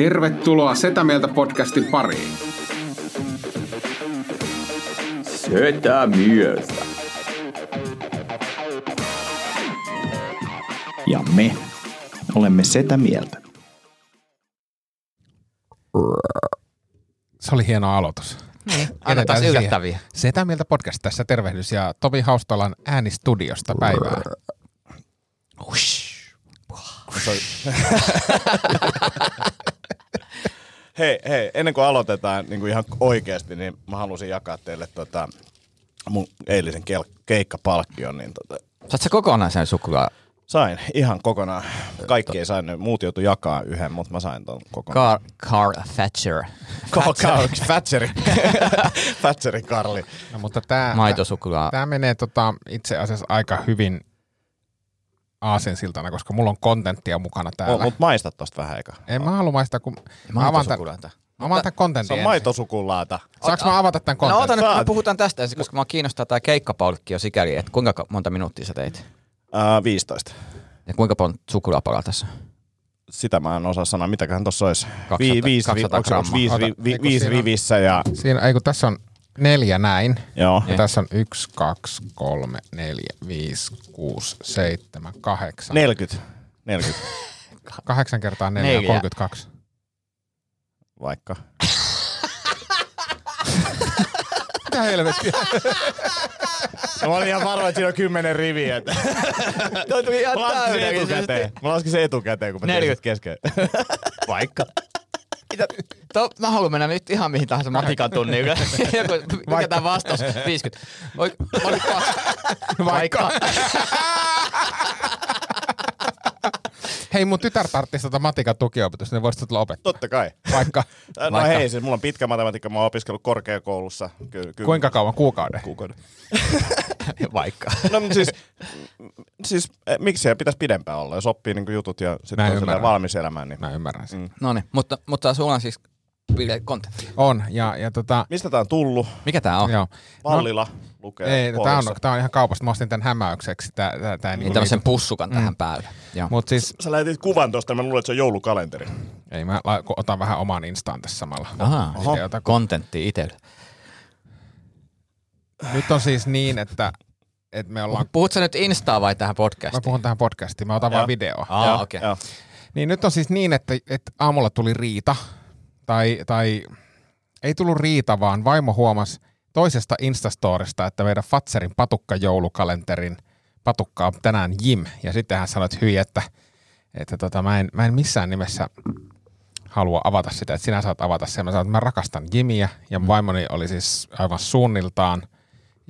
Tervetuloa Setä Mieltä podcastin pariin. Setä mieltä. Ja me olemme Setä Mieltä. Se oli hieno aloitus. Niin, aina taas yllättäviä. Setä mieltä podcast tässä tervehdys ja Tovi Haustolan äänistudiosta päivää. Hei, hei, ennen kuin aloitetaan niin kuin ihan oikeasti, niin mä halusin jakaa teille tota, mun eilisen kel- keikkapalkkion. Niin tota, Saat sä kokonaan sen suklaa? sain ihan kokonaan. Kaikki ei saanut, muut joutui jakaa yhden, mutta mä sain ton kokonaan. Carl, Carl Thatcher. Carl, Carl, Thatcheri. Thatcheri Karli. No, mutta tämä, Maitosuklaa. tämä menee tota, itse asiassa aika hyvin aasensiltana, koska mulla on kontenttia mukana täällä. Oh, mutta maista tosta vähän eikä. En mä halua maistaa, kun mä avaan, tämän, mä avaan tämän Se kontentin on ensin. maitosukulaata. Saanko mä avata tämän No kontentin? ota nyt, me Saat. puhutaan tästä ensin, koska mä kiinnostaa tää keikkapalkkio sikäli, että kuinka monta minuuttia sä teit? Uh, 15. Ja kuinka monta suklaapalaa tässä? Sitä mä en osaa sanoa. Mitäköhän tossa olisi? 200 Vi, viisi, 200 onko se- onko se viisi, vi, vi, viisi on- rivissä ja... Siinä, ei kun tässä on neljä näin. Joo. Ja tässä on yksi, kaksi, kolme, neljä, viisi, kuusi, seitsemän, kahdeksan. 40. 40 Kahdeksan kertaa neljä, Neljä. 32. vaikka. Mitä helvettiä? No, mä olin ihan varma, että siinä on kymmenen riviä. Toi tuli ihan etukäteen. Mä laskin sen etukäteen, kun mä tein 40. kesken. Vaikka. To, mä haluan mennä nyt ihan mihin tahansa matikan tunnille. Joku, mikä tää vastaus? 50. Voi, vaikka. Vaikka. Hei, mun tytär tarttisi tota matikan tukiopetusta, niin voisit tulla opettaa. Totta kai. Vaikka No Vaikka. hei, siis mulla on pitkä matematiikka, mä oon opiskellut korkeakoulussa. Ky- ky- kuinka kauan? Kuukauden? Kuukauden. Vaikka. No mutta siis, siis eh, miksi siellä pitäisi pidempään olla, jos oppii niinku jutut ja Mä sitten on ymmärrän. sellainen valmis elämään. Niin. Mä ymmärrän sen. Mm. No niin, mutta, mutta sulla on siis Ville kontentti. On, ja, ja tota, Mistä tää on tullut? Mikä tää on? joo. Vallila lukee No, Ei, tää pohjassa. on, tää on ihan kaupasta. Mä ostin tän hämäykseksi. Tää, tää, tää Niin tämmöisen pussukan tähän päälle. Joo. Mut siis, Sä lähetit kuvan tosta, mä luulen, että se on joulukalenteri. ei mä la, otan vähän oman instaan tässä samalla. Ahaa, ota- kontentti itselle. Nyt on siis niin, että, että me ollaan... Puhut sä nyt Instaa vai tähän Mä podcastiin? puhun tähän podcastiin, mä otan Joo. vaan videoa. Joo, okei. joo. Niin nyt on siis niin, että, että aamulla tuli riita, tai, tai ei tullut riita, vaan vaimo huomasi toisesta Instastorista, että meidän Fatserin patukka-joulukalenterin patukka on tänään Jim. Ja sitten hän sanoi, että hyi, että, että tota, mä, en, mä en missään nimessä halua avata sitä, että sinä saat avata sen. Mä sanoin, että mä rakastan Jimiä, ja mun vaimoni oli siis aivan suunniltaan,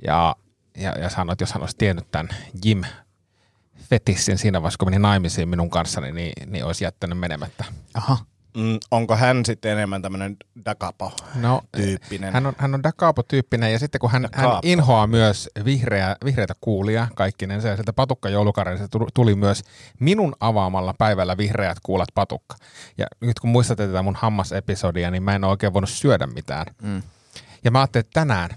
ja, ja, ja sanoi, että jos hän olisi tiennyt tämän Jim fetissin siinä vaiheessa, kun meni naimisiin minun kanssani, niin, niin olisi jättänyt menemättä. Aha. Mm, onko hän sitten enemmän tämmönen dakapo No, tyyppinen? hän on, hän on Dakapo-tyyppinen ja sitten kun hän, hän inhoaa myös vihreä, vihreitä kuulia kaikkinensa ja sieltä patukka joulukareista tuli myös minun avaamalla päivällä vihreät kuulat patukka. Ja nyt kun muistatte tätä mun hammasepisodia, niin mä en ole oikein voinut syödä mitään. Mm. Ja mä ajattelin, että tänään,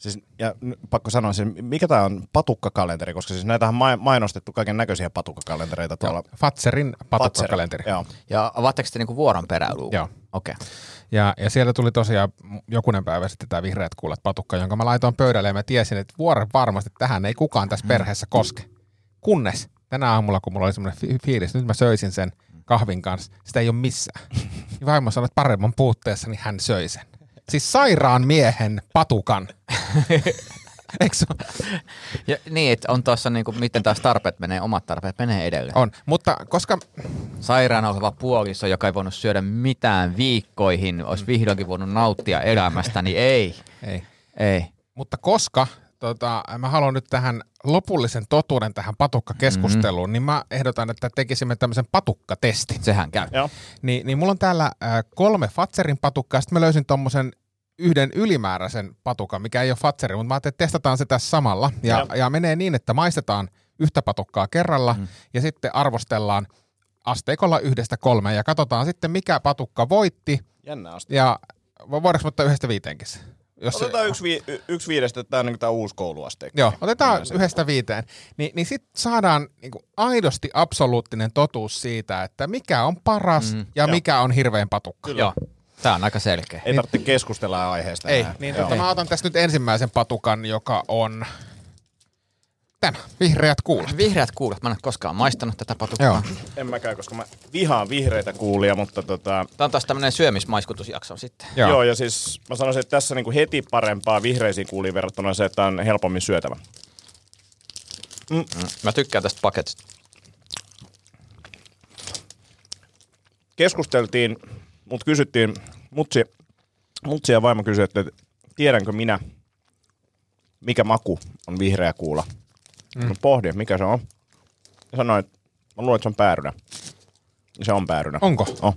Siis, ja pakko sanoa, siis mikä tämä on patukkakalenteri, koska siis näitähän ma- mainostettu kaiken näköisiä patukkakalentereita tuolla. Fatserin Fatser. patukkakalenteri. Joo. Ja avaatteko te niinku vuoron perään luvun? Joo. Okei. Okay. Ja, ja siellä tuli tosiaan jokunen päivä sitten tämä vihreät kuulat patukka, jonka mä laitoin pöydälle ja mä tiesin, että vuoren varmasti tähän ei kukaan tässä perheessä koske. Kunnes tänä aamulla, kun mulla oli semmoinen fi- fiilis, nyt mä söisin sen kahvin kanssa, sitä ei ole missään. Ja vaimo sanoi, että paremman puutteessa, niin hän söi sen. Siis sairaan miehen patukan. Eikö? Ja, niin, että on tuossa niinku, miten taas tarpeet menee, omat tarpeet menee edelleen. On, mutta koska Sairaana oleva puoliso, joka ei voinut syödä mitään viikkoihin, olisi vihdoinkin voinut nauttia elämästä, niin ei. ei, Ei. mutta koska tota, mä haluan nyt tähän lopullisen totuuden tähän patukkakeskusteluun, mm-hmm. niin mä ehdotan, että tekisimme tämmöisen patukkatestin. Sehän käy. Joo. Niin, niin mulla on täällä äh, kolme Fatserin patukkaa, sitten mä löysin tommosen yhden ylimääräisen patukan, mikä ei ole Fatseri, mutta mä ajattelin, että testataan se tässä samalla. Ja, Joo. ja menee niin, että maistetaan yhtä patukkaa kerralla mm. ja sitten arvostellaan asteikolla yhdestä kolmeen ja katsotaan sitten, mikä patukka voitti. Jännä asti. Ja vo- voidaanko ottaa yhdestä viiteenkin? se? Jos se- Otetaan yksi, vi- yksi viidestä, että tämä on niin tämä uusi kouluasteikko. Joo, otetaan Mennään yhdestä viiteen. Ni, niin sitten saadaan niinku aidosti absoluuttinen totuus siitä, että mikä on paras mm, ja joo. mikä on hirveän patukka. Joo. Tää on aika selkeä. Ei tarvitse keskustella aiheesta Ei, enää. niin tota, mä otan tästä nyt ensimmäisen patukan, joka on tämä, vihreät kuulat. Vihreät kuulat. Mä en ole koskaan maistanut tätä patukkaa. Joo. En mäkään, koska mä vihaan vihreitä kuulia, mutta tota, Tämä on taas tämmönen syömismaiskutusjakso sitten. joo. Joo. ja siis mä sanoisin, että tässä niinku heti parempaa vihreisiin kuuliin verrattuna se, että on helpommin syötävä. Mä tykkään tästä paketista. Keskusteltiin, mut kysyttiin, mutsi, mutsi ja vaimo kysyi, että tiedänkö minä, mikä maku on vihreä kuula. Mm. No pohdin, mikä se on. Ja sanoin, että mä luulen, että se on päärynä. Ja se on päärynä. Onko? Oh.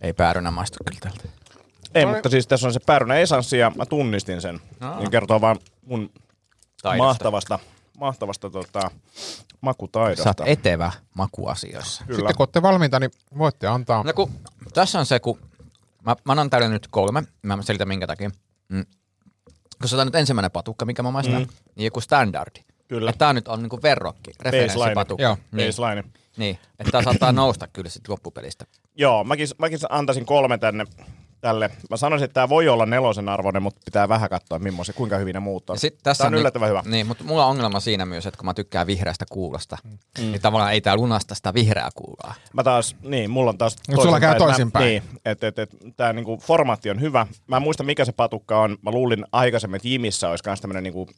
Ei päärynä maistu kyllä tältä. Ei, Toi- mutta siis tässä on se päärynä esanssi ja mä tunnistin sen. Aa. Niin kertoo vaan mun Taidosta. mahtavasta, mahtavasta tota, makutaidosta. Sä oot etevä makuasioissa. Kyllä. Sitten kun olette valmiita, niin voitte antaa. No kun, tässä on se, kun mä, mä annan tälle nyt kolme, mä selitän minkä takia. Mm. Koska tämä on nyt ensimmäinen patukka, mikä mä maistan, mm. niin joku standardi. Kyllä. Että tää nyt on niinku verrokki, referenssipatukka. Joo. Niin, Baseline. niin, että tää saattaa nousta kyllä sitten loppupelistä. Joo, mäkin, mäkin antaisin kolme tänne tälle. Mä sanoisin, että tämä voi olla nelosen arvoinen, mutta pitää vähän katsoa, millaisia, kuinka hyvin ne muut on. Sit tässä Tää on ni- yllättävän hyvä. Niin, mutta mulla on ongelma siinä myös, että kun mä tykkään vihreästä kuulosta, mm. niin tavallaan ei tää lunasta sitä vihreää kuulaa. Mä taas, niin, mulla on taas Mut sulla käy toisinpäin. Niin, että et, et, tämä niinku formaatti on hyvä. Mä en muista, mikä se patukka on. Mä luulin aikaisemmin, että Jimissä olisi myös tämmöinen niinku,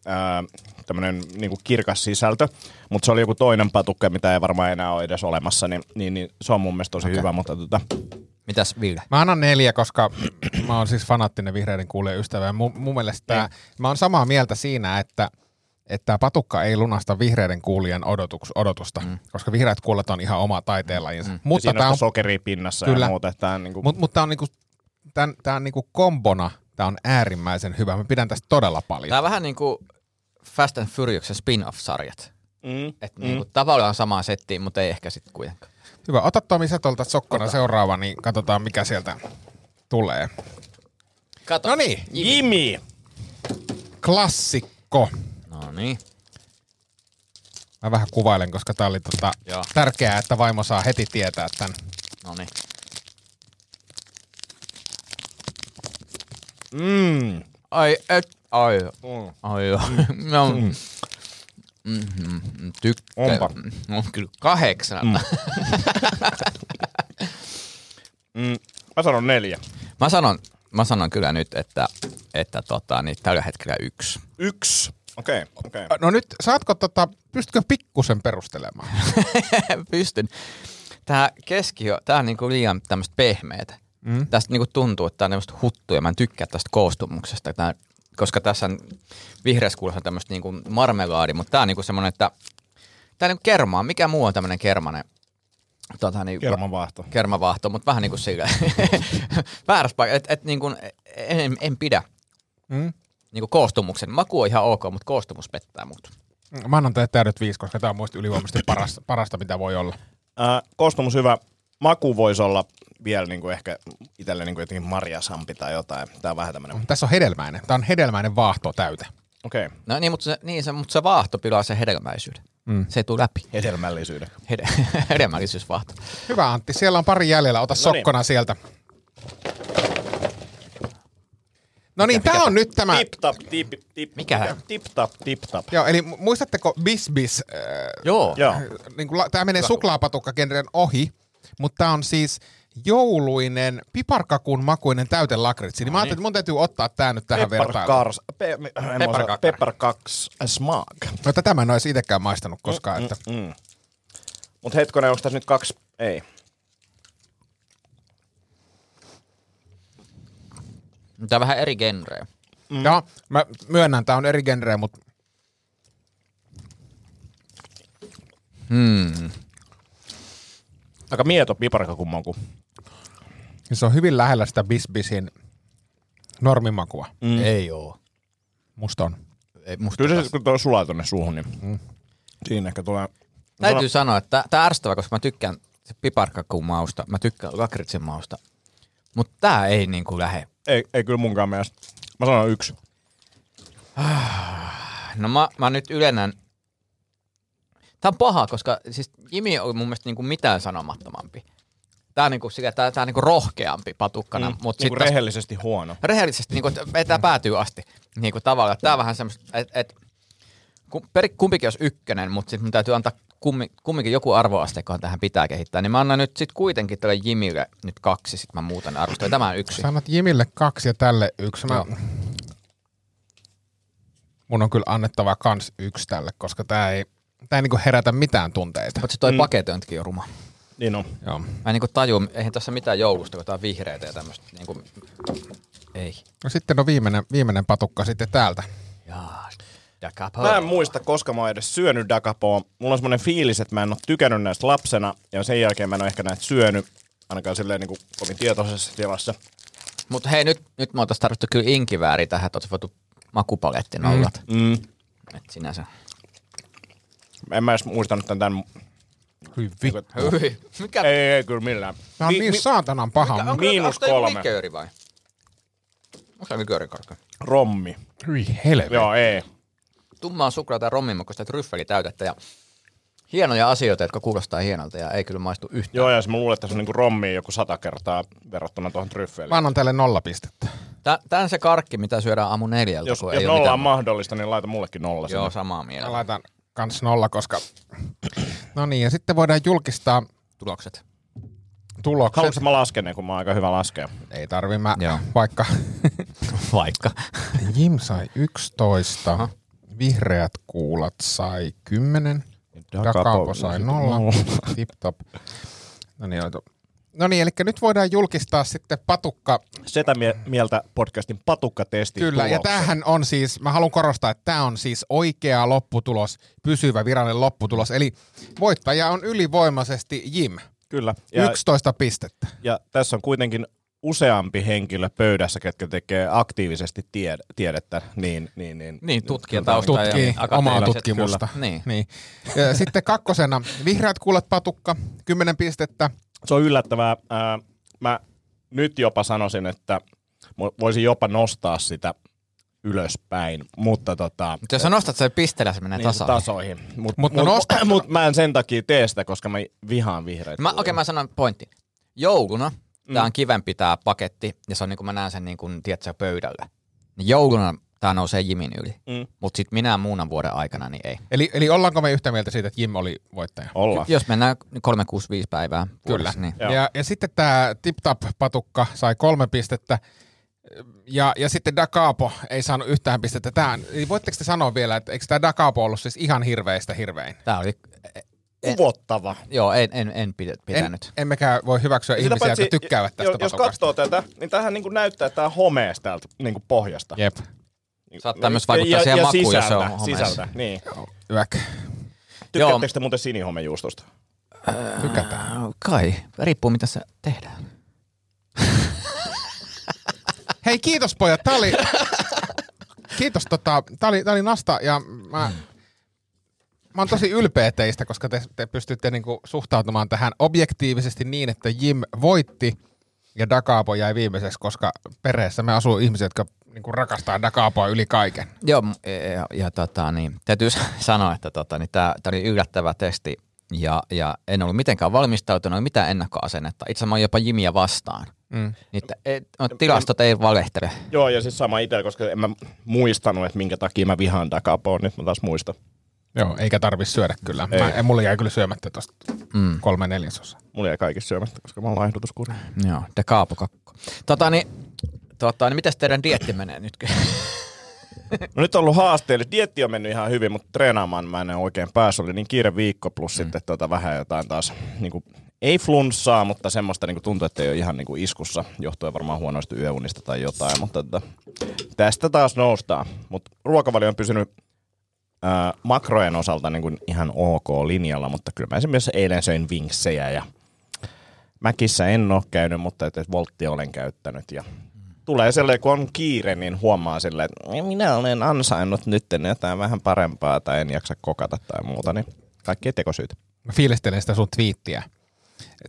tämmönen, niinku kirkas sisältö, mutta se oli joku toinen patukka, mitä ei varmaan enää ole edes olemassa, niin, niin, niin se on mun mielestä tosi okay. hyvä, mutta tota, Mitäs Ville? Mä annan neljä, koska mä oon siis fanaattinen vihreiden kuulijan ystävä. Ja mun, mun mielestä tää, mä oon samaa mieltä siinä, että että tämä patukka ei lunasta vihreiden kuulijan odotuks, odotusta, mm. koska vihreät kuulet on ihan oma taiteenlajinsa. Mm. mutta tämä on sokeria pinnassa Kyllä. ja muuta. Tää on niinku, mut, mut tää on, niinku, tän, tää on niinku kombona, tämä on äärimmäisen hyvä. Mä pidän tästä todella paljon. Tää on vähän niinku Fast and Furiousin spin-off-sarjat. mm, Että mm. niinku, tavallaan samaa settiin, mutta ei ehkä sitten kuitenkaan. Hyvä. Ota Tomi sä tuolta sokkona seuraava, niin katsotaan mikä sieltä tulee. Kato. No niin, Jimi! klassikko. No niin. Mä vähän kuvailen, koska tää oli tota Joo. tärkeää, että vaimo saa heti tietää tämän. No niin. Mm. Ai, et, ai, ai, ai. No, mm-hmm, tykkään. Onpa. On kyllä kahdeksan. Mm. Mm. Mä sanon neljä. Mä sanon, mä sanon kyllä nyt, että, että tota, niin tällä hetkellä yksi. Yksi. Okei, okay, okei. Okay. No nyt, saatko tota, pystytkö pikkusen perustelemaan? Pystyn. Tää keskiö, tää on niinku liian tämmöistä pehmeätä. Mm. Tästä niinku tuntuu, että tää on tämmöistä huttuja. Mä en tykkää tästä koostumuksesta. Tää, koska tässä on vihreässä kuulossa tämmöistä niinku marmelaadi, mutta tää on niinku semmoinen, että tää on niinku kermaa. Mikä muu on tämmöinen kermanen? Tota, niin, Kermavaahto. kermavaahto, mutta vähän niin kuin sillä väärässä paikassa, että et, niin kuin, en, en pidä Mm? niin kuin koostumuksen. Maku on ihan ok, mutta koostumus pettää mut. Mä annan teille täydet viisi, koska tämä on muista ylivoimaisesti parasta, parasta, mitä voi olla. Äh, koostumus hyvä. Maku voisi olla vielä niinku ehkä itselle niinku jotenkin marjasampi tai jotain. Tää on vähän tämmönen. Tässä on hedelmäinen. Tämä on hedelmäinen vaahto täyte. Okei. Okay. No niin, mutta se, niin se, mutta se vaahto pilaa sen hedelmäisyyden. Mm. Se ei tule läpi. Hedelmällisyyden. Hede, hedelmällisyysvaahto. Hyvä Antti, siellä on pari jäljellä. Ota No niin. sokkona sieltä. No niin, tämä on nyt tämä. Tip tap, tip, tip. Mikä? Tip tap, tip tap. Joo, eli mu- muistatteko Bis Bis? Äh, Joo. Joo. niin kuin, tämä menee suklaapatukkagenren ohi, mutta tämä on siis jouluinen, piparkakun makuinen täyte lakritsi. Niin mä ajattelin, että mun täytyy ottaa tämä nyt tähän vertailuun. Kars. Pe, en mä osaa- Pepperkakkari. Pepper Kaks Smaak. No tätä mä en olisi itsekään maistanut koskaan. Että... Mm. Mut hetkonen, onko tässä nyt kaksi? Ei. Tämä on vähän eri genrejä. Mm. Joo, mä myönnän, tää on eri genre, mutta Hmm. Aika mieto piparkakummanku. se on hyvin lähellä sitä bisbisin normimakua. Mm. Ei oo. Musta on. Ei, musta Kyllä se, kun tuo sulaa tonne suuhun, niin mm. siinä ehkä tulee... Täytyy sanoa, että tämä ärsyttävä, koska mä tykkään se piparkakun mausta, mä tykkään lakritsin mausta. Mutta tää ei niinku lähe. Ei, ei kyllä munkaan mielestä. Mä sanon yksi. No mä, mä nyt ylennän. Tää on paha, koska siis Jimi on mun mielestä niinku mitään sanomattomampi. Tää on niinku, sillä, tää, tää on niinku rohkeampi patukkana, mm, mutta Niinku sitten rehellisesti huono. rehellisesti niinku, vetää päätyy asti. Niinku tavallaan, tää on vähän semmoista, että et, kum- peri- kumpikin olisi ykkönen, mutta sitten täytyy antaa kummi, kumminkin joku arvoasteikohan tähän pitää kehittää. Niin mä annan nyt sitten kuitenkin tälle Jimille nyt kaksi, sitten mä muutan arvosteluja. Tämä on yksi. Sanot Jimille kaksi ja tälle yksi. Mä... Mun on kyllä annettava kans yksi tälle, koska tää ei, tää ei niinku herätä mitään tunteita. Mutta se toi mm. paketointikin on ruma. Niin on. Joo. Mä en niinku tajua, eihän tässä mitään joulusta, kun tää on vihreitä ja tämmöistä. Niinku, ei. No sitten on viimeinen, viimeinen patukka sitten täältä. Jaa. Mä en muista, koska mä oon edes syönyt dakapoa. Mulla on semmoinen fiilis, että mä en ole tykännyt näistä lapsena, ja sen jälkeen mä en ole ehkä näitä syönyt, ainakaan silleen niin kuin kovin tietoisessa tilassa. Mutta hei, nyt, nyt me oltais tarvittu kyllä inkivääri tähän, että oot voitu makupaletti nollat. Mm. Mm. Et sinänsä. En mä edes muistanut tämän. tämän. Hyi vittu. Hyi, mikä? Ei, ei, kyllä millään. Tää on Mi- niin mi- saatanan paha. onko, miinus onko kolme. likööri vai? Onko se liköörin karkka? Rommi. Hyi helvetti. Joo, ei. Tummaa suklaata ja rommimakoista tryffelitäytettä ja hienoja asioita, jotka kuulostaa hienolta ja ei kyllä maistu yhtään. Joo, ja se mä luulen, että se on niinku rommi joku sata kertaa verrattuna tuohon tryffeliin. Mä annan tälle nolla pistettä. Tää, tää on se karkki, mitä syödään aamu neljältä, Jos, jos ei nolla on mahdollista, niin laita mullekin nolla Joo, sinne. samaa Mä mieltä. laitan kans nolla, koska... No niin, ja sitten voidaan julkistaa Tulokset. tulokset. Haluatko mä lasken ne, kun mä oon aika hyvä laskea? Ei tarvi, mä Joo. vaikka... Vaikka. Jim sai 11, Aha. vihreät kuulat sai 10, Dakapo sai 0, tip top. No niin. No niin, eli nyt voidaan julkistaa sitten patukka. Setä mie- mieltä podcastin patukkatesti. Kyllä, ja tulokset. tämähän on siis, mä haluan korostaa, että tämä on siis oikea lopputulos, pysyvä virallinen lopputulos. Eli voittaja on ylivoimaisesti Jim, Kyllä. Ja, 11 pistettä. ja tässä on kuitenkin useampi henkilö pöydässä, ketkä tekee aktiivisesti tied- tiedettä. Niin, niin, niin. Niin, tutkija Kyllä. tausta Tutkii ja omaa akateemiset, tutkimusta. Kyllä. Niin. Niin. Ja Sitten kakkosena vihreät kuulat patukka, 10 pistettä. Se on yllättävää. Ää, mä nyt jopa sanoisin, että voisin jopa nostaa sitä ylöspäin, mutta tota, jos sä nostat sen pisteellä, se menee niin, tasoihin. tasoihin. Mutta Mut mut, mut, mut mä en sen takia tee sitä, koska mä vihaan vihreitä. Mä, Okei, okay, mä sanon pointti. Jouluna Mm. tää on kivempi tää paketti, ja se on niin kuin mä näen sen niin kuin, tiedätkö, pöydällä. Niin jouluna tää nousee Jimin yli. Mm. Mutta sit minä muuna vuoden aikana, niin ei. Eli, eli ollaanko me yhtä mieltä siitä, että Jim oli voittaja? Olla. Jos mennään 365 päivää Kyllä. vuodessa, niin Joo. Ja, ja sitten tämä Tip Tap patukka sai kolme pistettä. Ja, ja sitten Da Capo ei saanut yhtään pistettä. Tää, eli voitteko te sanoa vielä, että eikö tämä Da Capo ollut siis ihan hirveistä hirvein? tää oli... Kuvottava. Joo, en, en, en pidä- En, pitänyt. emmekä voi hyväksyä Sitä ihmisiä, paitsi, jotka tykkäävät tästä jo- Jos patukasta. katsoo tätä, niin tämähän niin näyttää, että tämä on homeesta täältä niin pohjasta. Jep, Saattaa myös vaikuttaa siihen makuun, jos se on homeessa. Sisältä, niin. yök. Tykkäättekö te muuten sinihomejuustosta? Tykätään. Äh, Kai, riippuu mitä se tehdään. Hei, kiitos pojat. Tää oli, kiitos, tota, tää oli, tää oli Nasta ja mä, mä oon tosi ylpeä teistä, koska te, te pystytte niinku suhtautumaan tähän objektiivisesti niin, että Jim voitti ja Dakapo jäi viimeiseksi, koska perheessä me asuu ihmisiä, jotka niinku rakastaa Dakapoa yli kaiken. Joo, ja, ja, ja tota, niin, täytyy sanoa, että tota, niin tämä oli yllättävä testi ja, ja en ollut mitenkään valmistautunut, mitään ennakkoasennetta. Itse asiassa mä jopa Jimiä vastaan. Mm. Niin, että et, no, tilastot ei valehtele. Joo, ja siis sama itse, koska en mä muistanut, että minkä takia mä vihaan Dakapoa, nyt mä taas muistan. Joo, eikä tarvi syödä kyllä. Ei. Mä, en, mulla jäi kyllä syömättä tosta Mm. kolme neljäsosa. Mulla jäi kaikista syömättä, koska mä oon laihdutuskuri. Joo, De Capo kakko. Tota, niin, tota, niin mitäs teidän dietti menee nyt? No nyt on ollut haasteellista. Dietti on mennyt ihan hyvin, mutta treenaamaan mä en oikein päässyt. Oli niin kiire viikko plus mm. sitten tota vähän jotain taas, niin kuin, ei flunssaa, mutta semmoista niin kuin tuntuu, että ei ole ihan niin kuin iskussa, johtuen varmaan huonoista yöunista tai jotain. Mutta tota, tästä taas noustaan. Mutta ruokavalio on pysynyt ää, makrojen osalta niin kuin ihan ok linjalla, mutta kyllä mä esimerkiksi eilen söin vinksejä ja Mäkissä en ole käynyt, mutta että volttia olen käyttänyt ja tulee sellainen, kun on kiire, niin huomaa silleen, että minä olen ansainnut nyt jotain vähän parempaa tai en jaksa kokata tai muuta, niin kaikki tekosyyt. Mä fiilistelen sitä sun twiittiä.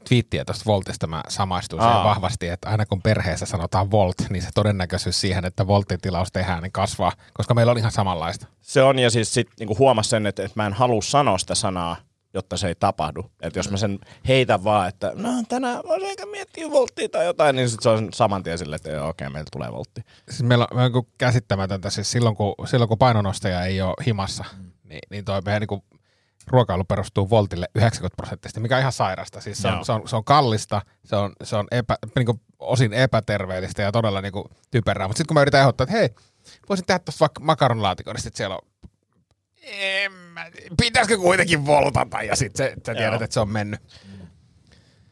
Twiittiä tuosta Voltista mä samaistuin siihen vahvasti, että aina kun perheessä sanotaan Volt, niin se todennäköisyys siihen, että Voltin tilaus tehdään, niin kasvaa, koska meillä on ihan samanlaista. Se on, ja siis sit niinku huomasi sen, että, että mä en halua sanoa sitä sanaa, jotta se ei tapahdu. Että jos mä sen heitän vaan, että no tänään voisi eikä miettiä volttia tai jotain, niin sit se on saman tien silleen, että joo, okei, meillä tulee voltti. Siis meillä on, on niinku käsittämätöntä, siis silloin kun, silloin kun painonostaja ei ole himassa, niin, niin toi meidän niin ruokailu perustuu voltille 90 prosenttisesti, mikä on ihan sairasta. Siis se on, se on, se on kallista, se on, se on epä, niin kuin osin epäterveellistä ja todella niin kuin typerää. Mutta sitten kun mä yritän ehdottaa, että hei, voisin tehdä tuossa vaikka makaronilaatikon, niin sitten siellä on pitäisikö kuitenkin voltata ja sitten sä tiedät, Joo. että se on mennyt.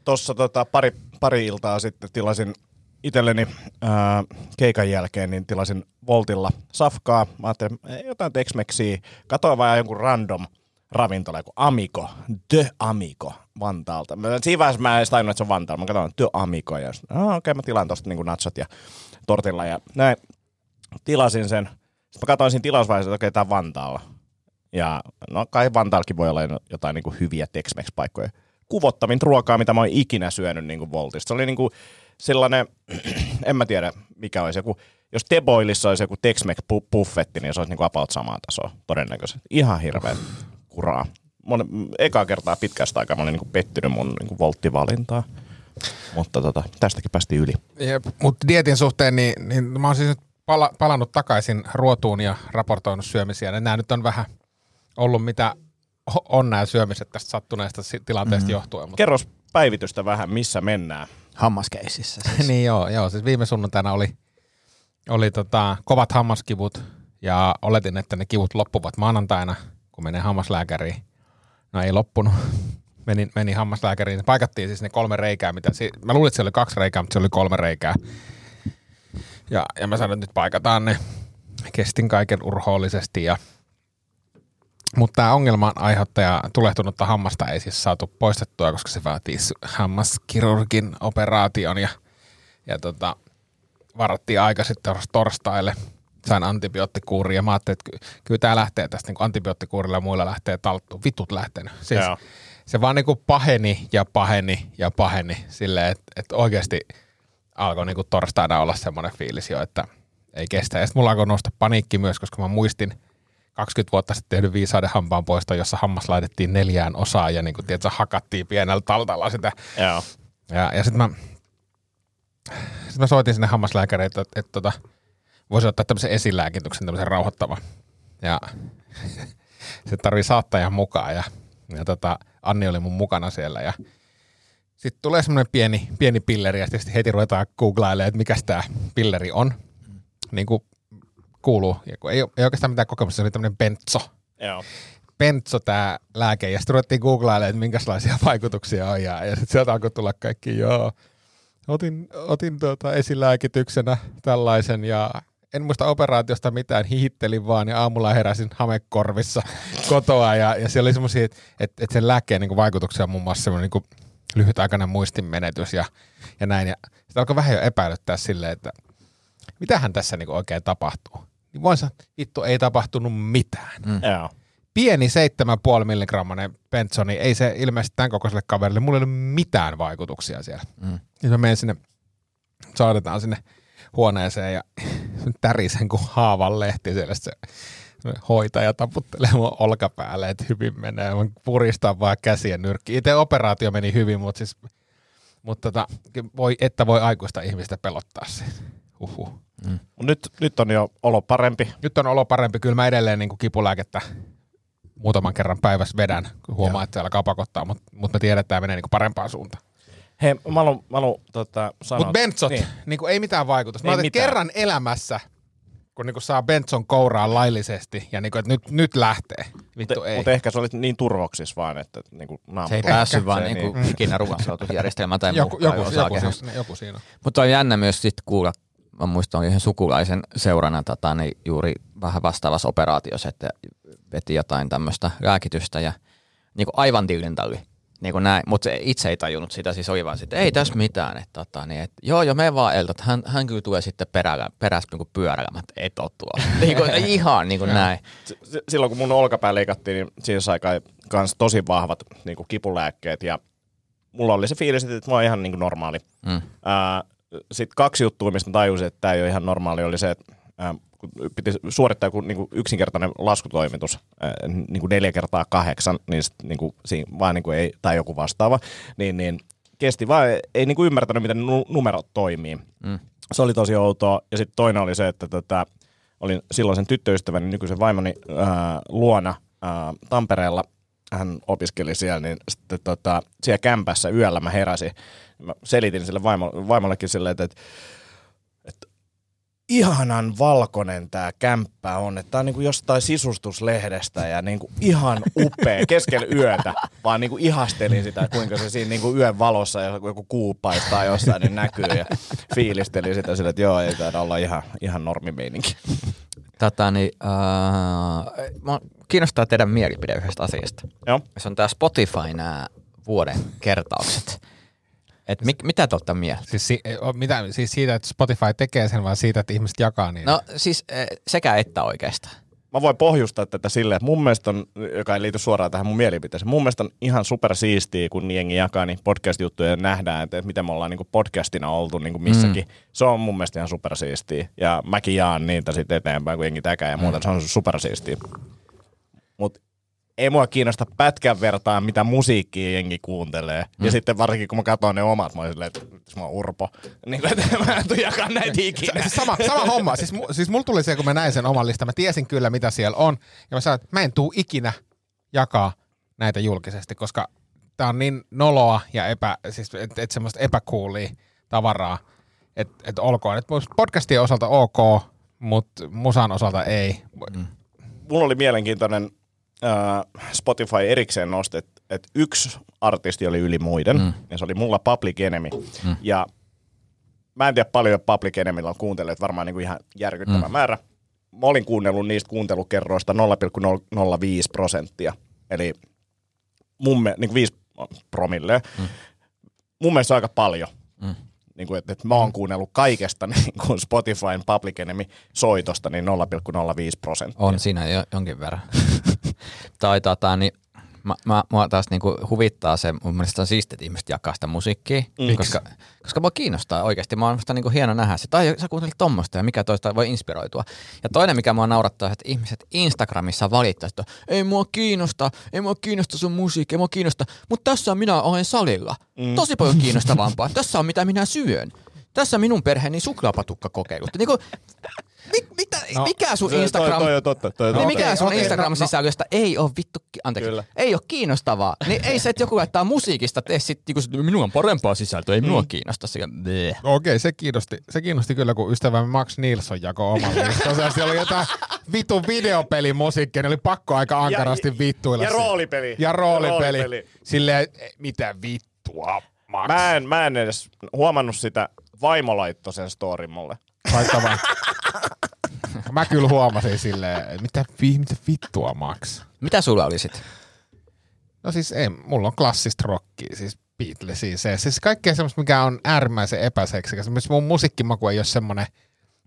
Tuossa tota, pari, pari iltaa sitten tilasin itselleni ää, keikan jälkeen, niin tilasin Voltilla safkaa. Mä ajattelin, "Ei, jotain Tex-Mexiä. Katoin vaan jonkun random ravintola, joku Amico, The Amico Vantaalta. Mä, siinä vaiheessa mä en edes tajunnut, että se on Vantaalla. Mä katsoin The Amico ja "Ah, okei, okay, mä tilaan tosta niinku natsot ja tortilla ja näin. Tilasin sen. Sitten mä katsoin siinä tilausvaiheessa, että okei, okay, tää on Vantaalla. Ja no kai Vantaallakin voi olla jotain niin kuin hyviä Tex-Mex-paikkoja. Kuvottavin ruokaa, mitä mä oon ikinä syönyt niin kuin Voltista. Se oli niin kuin sellainen, en mä tiedä mikä olisi joku, jos Teboilissa olisi joku Tex-Mex-buffetti, niin se olisi niin kuin about samaa tasoa todennäköisesti. Ihan hirveä kuraa. Mon, eka kertaa pitkästä aikaa mä olin niin pettynyt mun niin kuin. Mutta tota, tästäkin päästiin yli. Mutta dietin suhteen, niin, niin mä oon siis nyt pala, palannut takaisin ruotuun ja raportoinut syömisiä. Ja nämä nyt on vähän ollut mitä on nämä syömiset tästä sattuneesta tilanteesta mm-hmm. johtuen. Mutta... Kerros päivitystä vähän, missä mennään. Hammaskeisissä siis. niin joo, joo, siis viime sunnuntaina oli, oli tota, kovat hammaskivut ja oletin, että ne kivut loppuvat maanantaina, kun menee hammaslääkäriin. No ei loppunut. Meni, meni hammaslääkäriin. Paikattiin siis ne kolme reikää, mitä si- mä luulin, että se oli kaksi reikää, mutta se oli kolme reikää. Ja, ja mä sanoin, että nyt paikataan ne. Kestin kaiken urhoollisesti ja mutta tämä ongelman aiheuttaja tulehtunutta hammasta ei siis saatu poistettua, koska se vaatii hammaskirurgin operaation ja, ja tota, varattiin aika sitten tors- torstaille. Sain antibioottikuuria ja mä ajattelin, että ky- kyllä tämä lähtee tästä niin antibioottikuurilla ja muilla lähtee talttuun. Vitut lähtenyt. Siis Joo. se vaan niin paheni ja paheni ja paheni silleen, että, että oikeasti alkoi niin torstaina olla semmoinen fiilis jo, että ei kestä. Ja sitten mulla alkoi nousta paniikki myös, koska mä muistin 20 vuotta sitten tehdyn viisauden hampaan poisto, jossa hammas laitettiin neljään osaan ja niin kuin, tiedätkö, hakattiin pienellä taltalla sitä. Joo. Ja, ja sitten mä, sit mä soitin sinne hammaslääkäriin, että, että, että tota, voisi ottaa tämmöisen esilääkityksen, tämmöisen rauhoittavan. Ja se tarvii saattajan mukaan ja, ja tota, Anni oli mun mukana siellä ja sitten tulee semmoinen pieni, pieni pilleri ja sitten heti ruvetaan googlailemaan, että mikä tämä pilleri on. Niin kuin kuuluu. Ei, ei oikeastaan mitään kokemusta, se oli tämmöinen bentso. Joo. Bentso tämä lääke, ja sitten ruvettiin googlailemaan, että minkälaisia vaikutuksia on, ja, ja sitten sieltä alkoi tulla kaikki, joo, otin, otin tuota esilääkityksenä tällaisen, ja en muista operaatiosta mitään, hihittelin vaan, ja aamulla heräsin hamekorvissa kotoa, ja, ja siellä oli semmoisia, että et, et sen lääkkeen niin vaikutuksia on muun muassa semmoinen niin lyhytaikainen muistinmenetys, ja, ja näin, ja sitten alkoi vähän jo epäilyttää silleen, että mitähän tässä niin oikein tapahtuu. Niin voin sanoa, että vittu ei tapahtunut mitään Joo. pieni 7,5 milligrammanen Bensoni, ei se ilmeisesti tämän kokoiselle kaverille, mulla ei ole mitään vaikutuksia siellä. Mm. Nyt mä menen sinne, saatetaan sinne huoneeseen ja tärisen kuin haavan lehti siellä se hoitaja taputtelee mun olkapäälle, että hyvin menee. Mä puristan vaan käsiä nyrkkiin. Itse operaatio meni hyvin, mutta siis mutta tota, voi, että voi aikuista ihmistä pelottaa se. Huhhuh. Mut Nyt, nyt on jo olo parempi. Nyt on olo parempi. Kyllä mä edelleen niin kipulääkettä muutaman kerran päivässä vedän, kun huomaa, että se alkaa pakottaa, mutta mut mä tiedän, että tämä menee niin parempaan suuntaan. Hei, mä haluan, mä haluan tota, sanoa... Mutta bentsot, niin. Niin. niin ei mitään vaikutusta. Mä Ei että mitään. kerran elämässä kun niinku saa Benson kouraan laillisesti ja niinku, että nyt, nyt lähtee. Vittu Mutta ei. mut ehkä se oli niin turvoksissa vaan, että niinku naama Se ei päässyt vaan Se niinku niin. ikinä ruoansautusjärjestelmään tai joku, joku, joku, siinä, joku siinä. Mutta on jännä myös sit kuulla, mä muistan oli yhden sukulaisen seurana tota, niin juuri vähän vastaavassa operaatiossa, että veti jotain tämmöistä lääkitystä ja niin kuin aivan tillintalli. Niin kuin näin, mutta itse ei tajunnut sitä, siis oli vaan sitten, ei tässä mitään, että tota, niin, et, joo joo, me vaan eltä, että hän, hän kyllä tulee sitten perällä, perässä niin pyörällä, mä et, oo tuolla. niin kuin, ihan niin kuin näin. S- Silloin kun mun olkapää leikattiin, niin siihen sai kai kans tosi vahvat niin kuin kipulääkkeet ja mulla oli se fiilis, että mä oon ihan niin kuin normaali. Mm. Sitten kaksi juttua, mistä mä tajusin, että tämä ei ole ihan normaali, oli se, että ää, kun piti suorittaa joku niin kuin yksinkertainen laskutoimitus, ää, niin kuin neljä kertaa kahdeksan, niin, sit, niin kuin, siinä vaan niin kuin ei, tai joku vastaava, niin, niin kesti vaan, ei niin kuin ymmärtänyt, miten nu- numerot toimii. Mm. Se oli tosi outoa. Ja sitten toinen oli se, että tota, olin silloin sen tyttöystäväni nykyisen vaimoni ää, luona ää, Tampereella. Hän opiskeli siellä, niin sitten tota, siellä kämpässä yöllä mä heräsin. Mä selitin sille vaimo, vaimollekin silleen, että, että, että ihanan valkoinen tämä kämppä on, että tämä on niinku jostain sisustuslehdestä ja niinku ihan upea keskellä yötä, vaan niinku ihastelin sitä, kuinka se siinä niinku yön valossa ja joku kuu paistaa jossain, niin näkyy ja fiilisteli sitä sille, että joo, ei taida olla ihan, ihan normimeininki. Tota, niin, äh, mä kiinnostaa teidän mielipide yhdestä asiasta. Joo. Se on tämä Spotify nämä vuoden kertaukset. Et mi, mitä te olette mieltä? Siis, si- o- mitä, siis siitä, että Spotify tekee sen, vai siitä, että ihmiset jakaa niin? No siis eh, sekä että oikeastaan. Mä voin pohjustaa tätä silleen, että mun mielestä on, joka ei liity suoraan tähän mun mielipiteeseen, mun mielestä on ihan super siistiä, kun jengi jakaa niin podcast-juttuja ja nähdään, että, että miten me ollaan niin podcastina oltu niin missäkin. Mm. Se on mun mielestä ihan super siistiä. Ja mäkin jaan niitä sitten eteenpäin, kun jengi täkää ja muuta. Mm. Se on super siistiä. Mutta ei mua kiinnosta pätkän vertaan, mitä musiikkia jengi kuuntelee. Mm. Ja sitten varsinkin, kun mä katson ne omat, mä oon silleen, että mä oon urpo. Niin että mä en tuu jakaa näitä ikinä. Siis sama, sama homma. Siis, siis mulla tuli se, kun mä näin sen oman listan, mä tiesin kyllä, mitä siellä on. Ja mä sanoin, että mä en tuu ikinä jakaa näitä julkisesti, koska tää on niin noloa ja epä, siis, et, et semmoista epäkuulia tavaraa, että et olkoon. Et podcastien osalta ok, mutta musan osalta ei. Mm. mulla oli mielenkiintoinen Spotify erikseen nosti, että et yksi artisti oli yli muiden, mm. ja se oli mulla Public Enemy. Mm. Ja mä en tiedä paljon Public Enemyllä on kuuntelijat, varmaan niinku ihan järkyttävä mm. määrä. Mä olin kuunnellut niistä kuuntelukerroista 0,005 prosenttia, eli mun niin 5 promille. Mm. Mun mielestä aika paljon. Mm. Niin kuin, että, että mä oon kuunnellut kaikesta niin kuin Spotifyn Public Enemy soitosta niin 0,05 prosenttia. On siinä jo, jonkin verran. tai tota, niin, mä, mä, mua taas niinku huvittaa se, mun mielestä on siistiä, että ihmiset jakaa sitä musiikkia, Miksi? koska, koska mua kiinnostaa oikeasti. Mä oon musta niinku hieno nähdä se, tai sä kuuntelit tommosta ja mikä toista voi inspiroitua. Ja toinen, mikä mua naurattaa, että ihmiset Instagramissa valittaa, että ei mua kiinnosta, ei mua kiinnosta sun musiikki, ei mua kiinnosta, mutta tässä on minä olen salilla. Mm. Tosi paljon kiinnostavampaa. tässä on mitä minä syön. Tässä on minun perheeni suklaapatukkakokeilut. Niinku, mi, mitä, no, mikä sun Se- toi- Instagram... Toi, on totta. Toi on Niin mikä sun okei, no- Instagram-sisällöstä ei ole vittu, anteeksi, Kyllä. ei ole kiinnostavaa. Niin ei se, että joku laittaa musiikista, tee sit, niinku, sit, minulla on parempaa sisältöä, ei minua Mm. kiinnosta. Se, bleh. No Okei, se kiinnosti, se kiinnosti kyllä, kun ystävämme Max Nilsson jakoi oman listansa. Siellä oli jotain vitun videopelimusiikkia, ne oli pakko aika ankarasti ja- vittuilla. ja siinä. roolipeli. Ja roolipeli. Ja roolipeli. Silleen, mitä vittua, Max? Mä en, mä en edes huomannut sitä. Vaimo laittoi sen storin mulle. Mä kyllä huomasin silleen, mitä, vi, mitä vittua, Max? Mitä sulla oli sit? No siis ei, mulla on klassista rockia, siis Beatlesia, se, siis kaikkea semmoista, mikä on äärimmäisen epäseksikäs. Myös mun musiikkimaku ei ole semmoinen,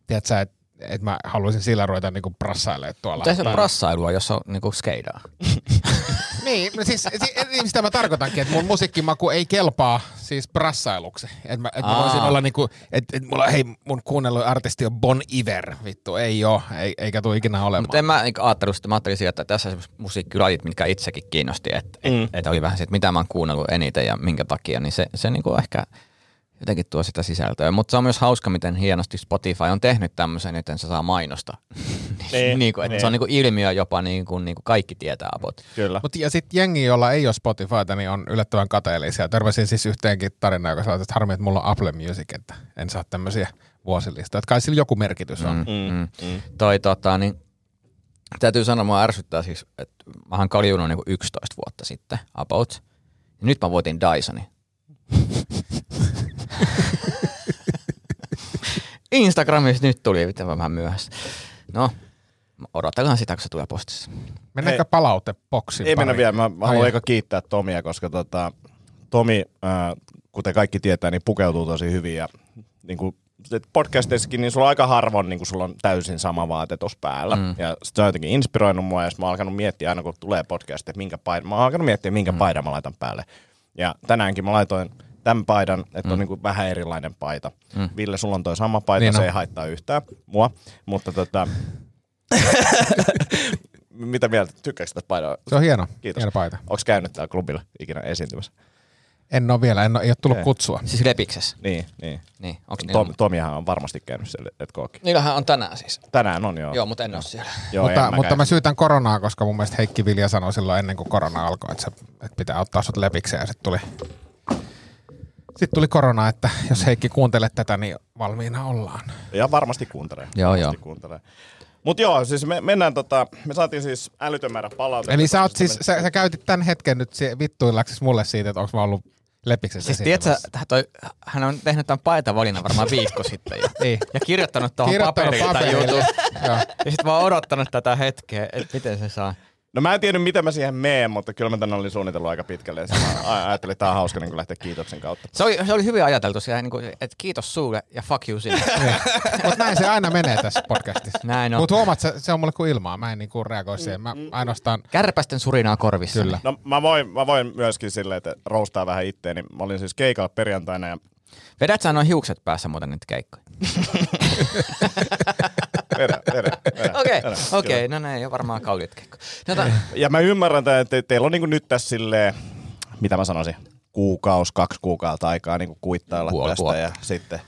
tiedätkö että että mä haluaisin sillä ruveta niinku brassailemaan tuolla. Mutta se on Tai- brassailua, jos on niinku skeidaa. Niin, no siis si, niin sitä mä tarkoitankin, että mun musiikkimaku ei kelpaa siis brassailuksi. Että mä, et mä voisin olla niinku, että et mulla, hei, mun kuunnellut artisti on Bon Iver, vittu, ei oo, ei, eikä tule ikinä olemaan. Mutta en mä niinku ajattellut sitä, mä ajattelin sieltä, että tässä on musiikkilajit, mitkä itsekin kiinnosti, että Mm. et, et oli vähän se, että mitä mä oon kuunnellut eniten ja minkä takia, niin se, se niinku ehkä jotenkin tuo sitä sisältöä. Mutta se on myös hauska, miten hienosti Spotify on tehnyt tämmöisen, että se saa mainosta. Niin, niin kuin, että niin. se on niinku ilmiö jopa niin kuin, niin kuin kaikki tietää about. Kyllä. Mut ja sitten jengi, jolla ei ole Spotifyta, niin on yllättävän kateellisia. Törmäsin siis yhteenkin tarinaan, joka sanoi, että harmi, että mulla on Apple Music, että en saa tämmöisiä vuosilista. Että kai sillä joku merkitys on. Mm, mm. Mm. Toi tota, niin, täytyy sanoa, mua ärsyttää siis, että mä oon kaljunut niin 11 vuotta sitten, about. Ja nyt mä voitin Dysonin. Instagramissa nyt tuli vähän myöhässä. No, odotellaan sitä, kun se tulee postissa. Mennäänkö palautepoksiin? Ei mennä pariin? vielä. Mä, Ai haluan jaa. eka kiittää Tomia, koska tota, Tomi, äh, kuten kaikki tietää, niin pukeutuu tosi hyvin. Ja niin kuin podcasteissakin, niin sulla on aika harvoin, niin kuin sulla on täysin sama vaate tuossa päällä. Mm. Ja sit se on jotenkin inspiroinut mua, ja mä oon alkanut miettiä aina, kun tulee podcast, että minkä paidan, mä oon alkanut miettiä, minkä mm. paidan mä laitan päälle. Ja tänäänkin mä laitoin tämän paidan, että mm. on niin kuin vähän erilainen paita. Mm. Ville, sulla on toi sama paita, Niin niin se on. ei haittaa yhtään mua, mutta tota... Mitä mieltä? Tykkääkö tästä paidaa? Se on hieno, Kiitos. hieno paita. Onko käynyt täällä klubilla ikinä esiintymässä? En ole vielä, en ole, ei ole tullut Okei. kutsua. Siis Lepiksessä. Niin, niin. Niin, onks Tom, niillä? Tomihan on varmasti käynyt siellä, et kookin. Niillähän on tänään siis. Tänään on joo. Joo, mutta en ole siellä. joo mutta, en mutta mä syytän koronaa, koska mun mielestä Heikki Vilja sanoi silloin ennen kuin korona alkoi, että, se, että pitää ottaa sut lepikseen ja sitten tuli, sitten tuli korona, että jos Heikki kuuntelet tätä, niin valmiina ollaan. Ja varmasti kuuntelee. Joo, varmasti joo. Kuuntelee. Mut joo, siis me mennään tota, me saatiin siis älytön määrä palautetta. Eli sä, oot siis, sä, sä käytit tämän hetken nyt se- vittuillaksesi mulle siitä, että onko mä ollut lepiksessä Siis tiedätkö, toi, hän on tehnyt tämän paitavalinnan varmaan viikko sitten jo. Niin. Ja kirjoittanut tuohon Kirjoittanut paperiin tämän jutun. Joo. Ja sitten mä oon odottanut tätä hetkeä, että miten se saa. No mä en tiedä, miten mä siihen meen, mutta kyllä mä tänne olin suunnitellut aika pitkälle. Ja mä ajattelin, että tää on hauska niin lähteä kiitoksen kautta. Se oli, se oli hyvin ajateltu siellä, niin kuin, että kiitos sulle ja fuck you sinne. Mutta näin se aina menee tässä podcastissa. Näin on. Mutta huomaat, se, se on mulle kuin ilmaa. Mä en niinku reagoi siihen. Mä ainoastaan... Kärpästen surinaa korvissa. Kyllä. No mä voin, mä voin myöskin silleen, että roustaa vähän itteeni. Mä olin siis keikalla perjantaina ja Vedät sä noin hiukset päässä muuten nyt keikkoja? vedä, vedä, Okei, okei, no ne ei ole varmaan kalliit keikkoja. No, ta- Ja mä ymmärrän, tämän, että teillä on niin nyt tässä silleen, mitä mä sanoisin, kuukaus, kaksi kuukautta aikaa niin kuittailla Puoli tästä vuotta. ja sitten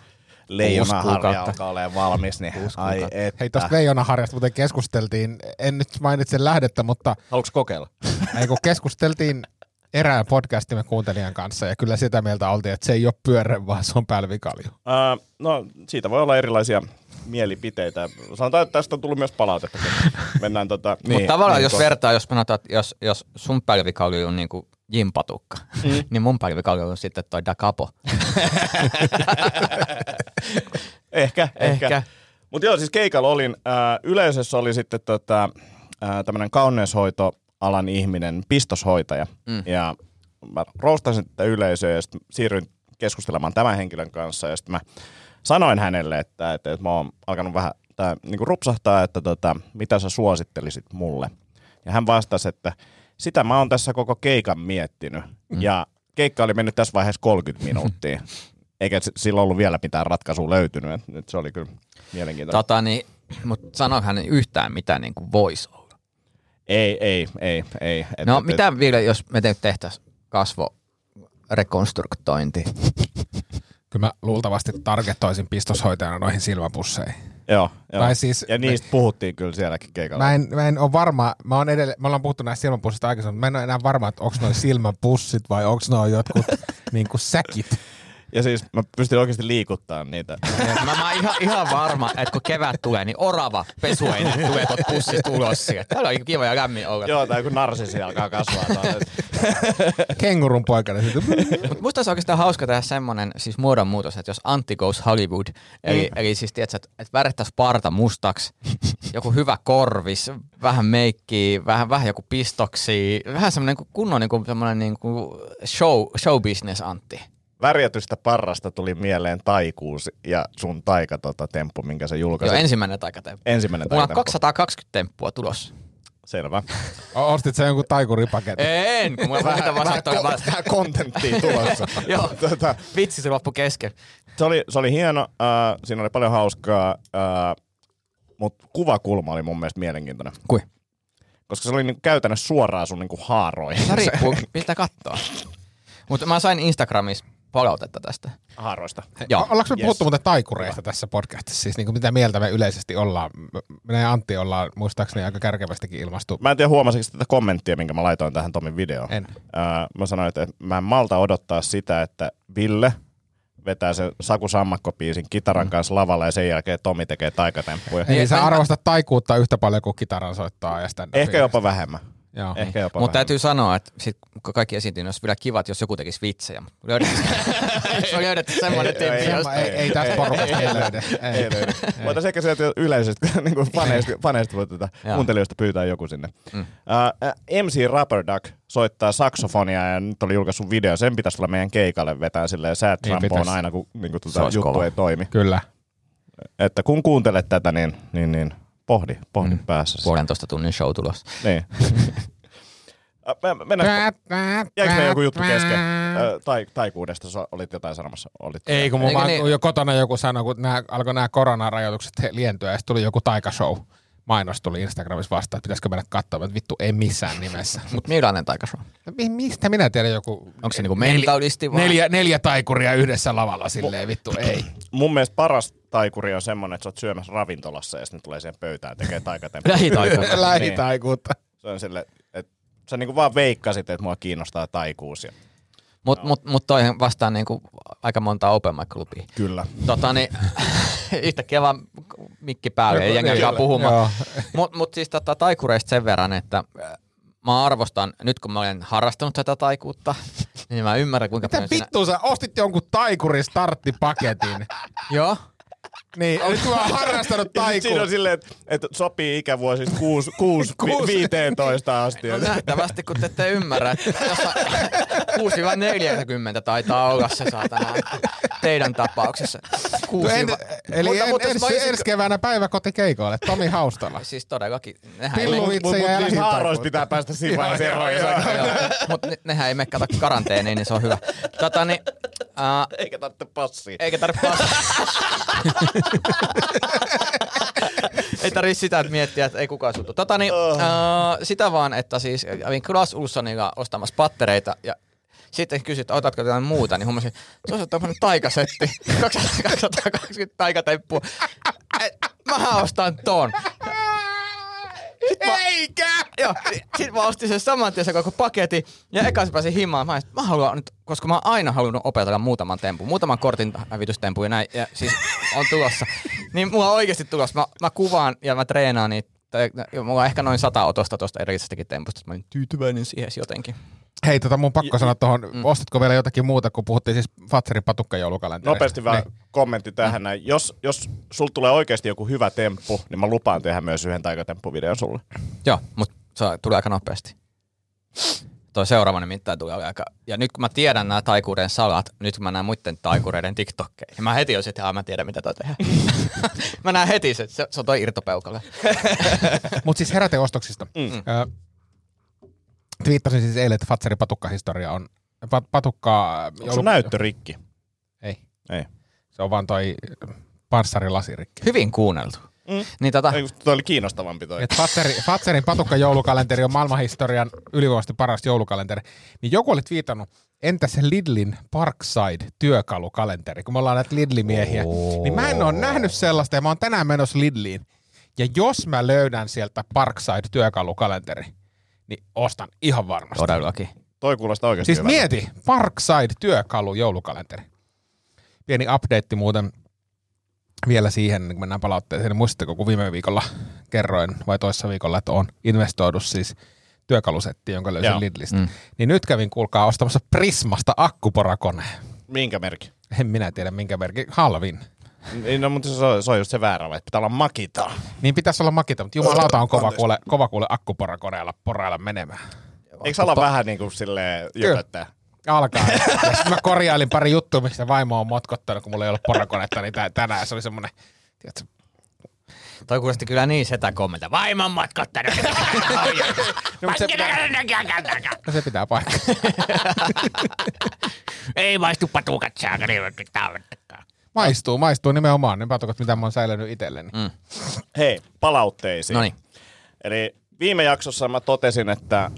leijona harja kuukautta. alkaa olemaan valmis, niin ai että. Hei, tuosta Veijonaharjasta muuten keskusteltiin. En nyt mainitse lähdettä, mutta Haluatko kokeilla? ei, kun keskusteltiin erään podcastimme kuuntelijan kanssa ja kyllä sitä mieltä oltiin, että se ei ole pyörre, vaan se on pälvikalju. Uh, no siitä voi olla erilaisia mielipiteitä. Sanotaan, että tästä on tullut myös palautetta. Mennään tota, niin, Mutta tavallaan niin, jos vertaa, jos sanotaan, että jos, jos sun pälvikalju on niinku jimpatukka, mm. niin mun pälvikalju on sitten toi da capo. Ehkä, ehkä. Ehkä. Mutta joo, siis keikalla olin. Äh, yleisössä oli sitten tota, äh, tämmöinen kauneushoitoalan ihminen, pistoshoitaja. Mm. Ja mä roustasin tätä yleisöä ja sitten siirryin keskustelemaan tämän henkilön kanssa. Ja sitten mä sanoin hänelle, että, että, että mä oon alkanut vähän tää, niinku rupsahtaa, että tota, mitä sä suosittelisit mulle. Ja hän vastasi, että sitä mä oon tässä koko keikan miettinyt. Mm. Ja keikka oli mennyt tässä vaiheessa 30 minuuttia. Eikä s- sillä ollut vielä mitään ratkaisua löytynyt. Et Nyt se oli kyllä mielenkiintoinen. tota, niin, mutta sanohan yhtään mitä niin kuin voisi. Ei, ei, ei, ei. Et, No et, mitä vielä, jos me te- tehtäisiin kasvorekonstruktointi? Kyllä mä luultavasti targetoisin pistoshoitajana noihin silmäpusseihin. Et, joo, joo. Tai siis- ja niistä puhuttiin kyllä sielläkin keikalla. Mä en, mä en ole varma, mä oon edelle, me ollaan puhuttu näistä silmäpussista aikaisemmin, mutta mä en ole enää varma, että onko noin silmäpussit vai onko noin jotkut niinku säkit. Ja siis mä pystyn oikeasti liikuttaa niitä. mä, mä oon ihan, ihan varma, että kun kevät tulee, niin orava pesuaine tulee tuot pussista ulos. Täällä on kiva ja lämmin olla. joo, tai kun narsisi alkaa kasvaa. Kengurun poikana. Mut musta olisi oikeastaan hauska tehdä semmonen siis muodonmuutos, että jos Antti goes Hollywood, eli, mm. eli siis tiedätkö, että et värittäisi parta mustaksi, joku hyvä korvis, vähän meikkiä, vähän, vähän joku pistoksi, vähän semmoinen kunnon niin kuin, semmoinen niin kuin show, show business Antti. Värjätystä parrasta tuli mieleen taikuus ja sun taika tota, temppu, minkä sä julkaisit. Joo, ensimmäinen taikatemppu. Ensimmäinen Mulla on taikatemppu. 220 temppua tulossa. Selvä. Ostit sä jonkun taikuripaketin? En, kun mulla vähän, vähän, vähän, vähän, Vähän kontenttia tulossa. Joo, tota, vitsi se loppu kesken. se, oli, se oli hieno, äh, siinä oli paljon hauskaa, äh, mutta kuvakulma oli mun mielestä mielenkiintoinen. Kui? Koska se oli niinku käytännössä suoraan sun niinku haaroihin. Se riippuu, miltä katsoa. Mutta mä sain Instagramissa palautetta tästä. Haaroista. Joo. Ollaanko me Yes. puhuttu muuten taikureista tässä podcastissa? Siis niin mitä mieltä me yleisesti ollaan? Minä ja Antti ollaan muistaakseni aika kärkevästikin ilmastu. Mä en tiedä huomasitko tätä kommenttia, minkä mä laitoin tähän Tomin videoon. En. Äh, mä sanoin, että mä en malta odottaa sitä, että Ville vetää sen Saku Sammakko-biisin kitaran kanssa lavalla ja sen jälkeen Tomi tekee taikatemppuja. Eli sä arvostat taikuutta yhtä paljon kuin kitaran soittaa ja Ehkä jopa vähemmän. Joo. Ehkä jopa Mutta täytyy sanoa, että sit, kun kaikki esiintyy, niin olisi vielä kivat, jos joku tekisi vitsejä. Löydetty, löydetty semmoinen Ei, ei, tyyppi. ei, josta- Ei, ei tästä porukasta ei löydy. Ei. Ei löydy. Voitaisiin ehkä sieltä yleisesti niin kuin faneista, faneista voi tätä Joo. kuuntelijoista pyytää joku sinne. Mm. Uh, MC Rubber Duck soittaa saksofonia ja nyt oli julkaissut video. Sen pitäisi tulla meidän keikalle vetää silleen sad Niin trampoon aina, kun niin kuin, Se tuota, juttu kova. ei toimi. Kyllä. Että kun kuuntelet tätä, niin, niin, niin pohdi, pohdi mm. päässä. Puolentoista tunnin show tulossa. Niin. Mennään, jäikö me joku juttu kesken? Tai, taikuudesta so- olit jotain sanomassa. Olit Ei, kun mun vaan, niin? jo kotona joku sanoi, kun nää, alkoi nämä koronarajoitukset he- lientyä, ja sitten tuli joku taikashow. Mainos tuli Instagramissa vastaan, että pitäisikö mennä katsomaan, että vittu ei missään nimessä. Mutta millainen taikashow? No mi- Mistä minä tiedän joku... Onko se niinku mentalisti vai? Neljä, neljä taikuria yhdessä lavalla silleen, vittu ei. Mun mielestä paras taikuri on semmonen, että sä oot syömässä ravintolassa ja sitten tulee siihen pöytään tekee taikatemppuja. Lähitaikuri. Lähitaikuutta. Se on sille, että sä niinku vaan veikkasit, että mua kiinnostaa taikuus. Ja... Mutta mut, mut toihan vastaan niinku aika monta open mic klubia. Kyllä. Tota niin, yhtäkkiä vaan mikki päälle, ei jengi alkaa puhumaan. Mutta mut siis tota, taikureista sen verran, että äh, mä arvostan, nyt kun mä olen harrastanut tätä taikuutta, niin mä ymmärrän kuinka Mitä paljon siinä... vittu sä ostit jonkun taikurin starttipaketin? Joo. Niin, nyt kun mä oon harrastanut sit siinä on silleen, että, että sopii ikävuosista 6, 6, Kuusi. 15 asti. No nähtävästi, kun te ette ymmärrä, että jossa 6-40 taitaa olla se saatana teidän tapauksessa. Kuusi, En, eli mutta, en, mutta, ensi, mä olisin- ensi keväänä päiväkotikeikoille. Tomi Haustala. Siis todellakin. Pillu Mutta ja mut, niistä haaroista pitää päästä siinä vaiheessa eroon. ja se- Joo, Mut ne, nehän ei mene kato karanteeniin, niin se on hyvä. Tota, niin, äh, Eikä tarvitse passia. eikä tarvitse passia. ei tarvitse sitä että miettiä, että ei kukaan suutu. Tota, niin, äh, sitä vaan, että siis kävin Klaas Ulssonilla ostamassa pattereita ja sitten kysyt, että otatko jotain muuta, niin huomasin, että tuossa on tämmöinen taikasetti, 220 taikatemppua. Et, Mähän ostan ton. Eikä! Joo, sit mä ostin sen saman tien se koko paketin ja eka se pääsin himaan. Mä, että mä haluan nyt, koska mä oon aina halunnut opetella muutaman tempun, muutaman kortin hävitystempun ja näin, ja siis on tulossa. Niin mulla on oikeasti tulossa. Mä, mä kuvaan ja mä treenaan niitä. Tai, ja mulla on ehkä noin sata otosta tuosta edellisestäkin tempusta. Mä olin tyytyväinen siihen jotenkin. Hei, tota mun pakko sanoa tuohon, ostatko vielä jotakin muuta, kun puhuttiin siis Fatserin patukkajoulukalenterista? Nopeasti vaan Niin. kommentti tähän näin. Jos, jos sul tulee oikeasti joku hyvä temppu, niin mä lupaan tehdä myös yhden taikatemppuvideon sulle. Joo, mutta se tulee aika nopeasti. Toi seuraava nimittäin tulee aika... Ja nyt kun mä tiedän nämä taikuuden salat, nyt kun mä näen muiden taikureiden TikTokkeja, niin mä heti olisin, että "Aa, mä tiedän mitä toi tehdään. mä näen heti se, se, se on toi irtopeukale. Mutta siis heräteostoksista. Mm. Ö, twiittasin siis eilen, että Fatserin patukkahistoria on... Pat, patukka... Onko sun näyttö rikki? Ei. Ei. Se on vaan toi panssarilasirikki. Hyvin kuunneltu. Mm. Niin tota, Ei, toi oli kiinnostavampi toi. Et Fatseri, Fatserin patukkajoulukalenteri on maailmanhistorian ylivoimaisesti paras joulukalenteri. Niin joku oli twiitannut, entä se Lidlin Parkside työkalukalenteri, kun me ollaan näitä Lidli-miehiä. Oh. Niin mä en ole nähnyt sellaista ja mä oon tänään menossa Lidliin. Ja jos mä löydän sieltä Parkside työkalukalenteri, niin ostan ihan varmasti. todellakin. Toi kuulostaa oikeasti Siis hyvältä. mieti, Parkside työkalu joulukalenteri. Pieni update muuten vielä siihen, kun mennään palautteeseen. Niin muistatteko, kun viime viikolla kerroin, vai toissa viikolla, että on investoidu siis työkalusetti, jonka löysin Joo. Lidlistä. Mm. Niin nyt kävin, kuulkaa, ostamassa Prismasta akkuporakoneen. Minkä merkki? En minä tiedä, minkä merkki. Halvin. Niin, no, mutta se on, se on just se väärä, että pitää olla makita. Niin pitäisi olla makita, mutta jumalauta on kova kuule, kova kuule akkuporakoneella porailla menemään. Eikö ala vähän niin kuin silleen jöpöttää? Alkaa. Ja sit mä korjailin pari juttua, mistä vaimo on motkottanut, kun mulla ei ollut porakonetta, niin tä- tänään se oli semmoinen, tiedätkö, Toi kuulosti kyllä niin setä kommentta. Vaimon matkottanut. no, mutta se, pitää, no, se pitää paikkaa. Ei maistu patukat saakeli. Maistuu, maistuu nimenomaan ne patukat, mitä mä oon säilynyt itselleni. Mm. Hei, palautteisiin. No niin. Eli viime jaksossa mä totesin, että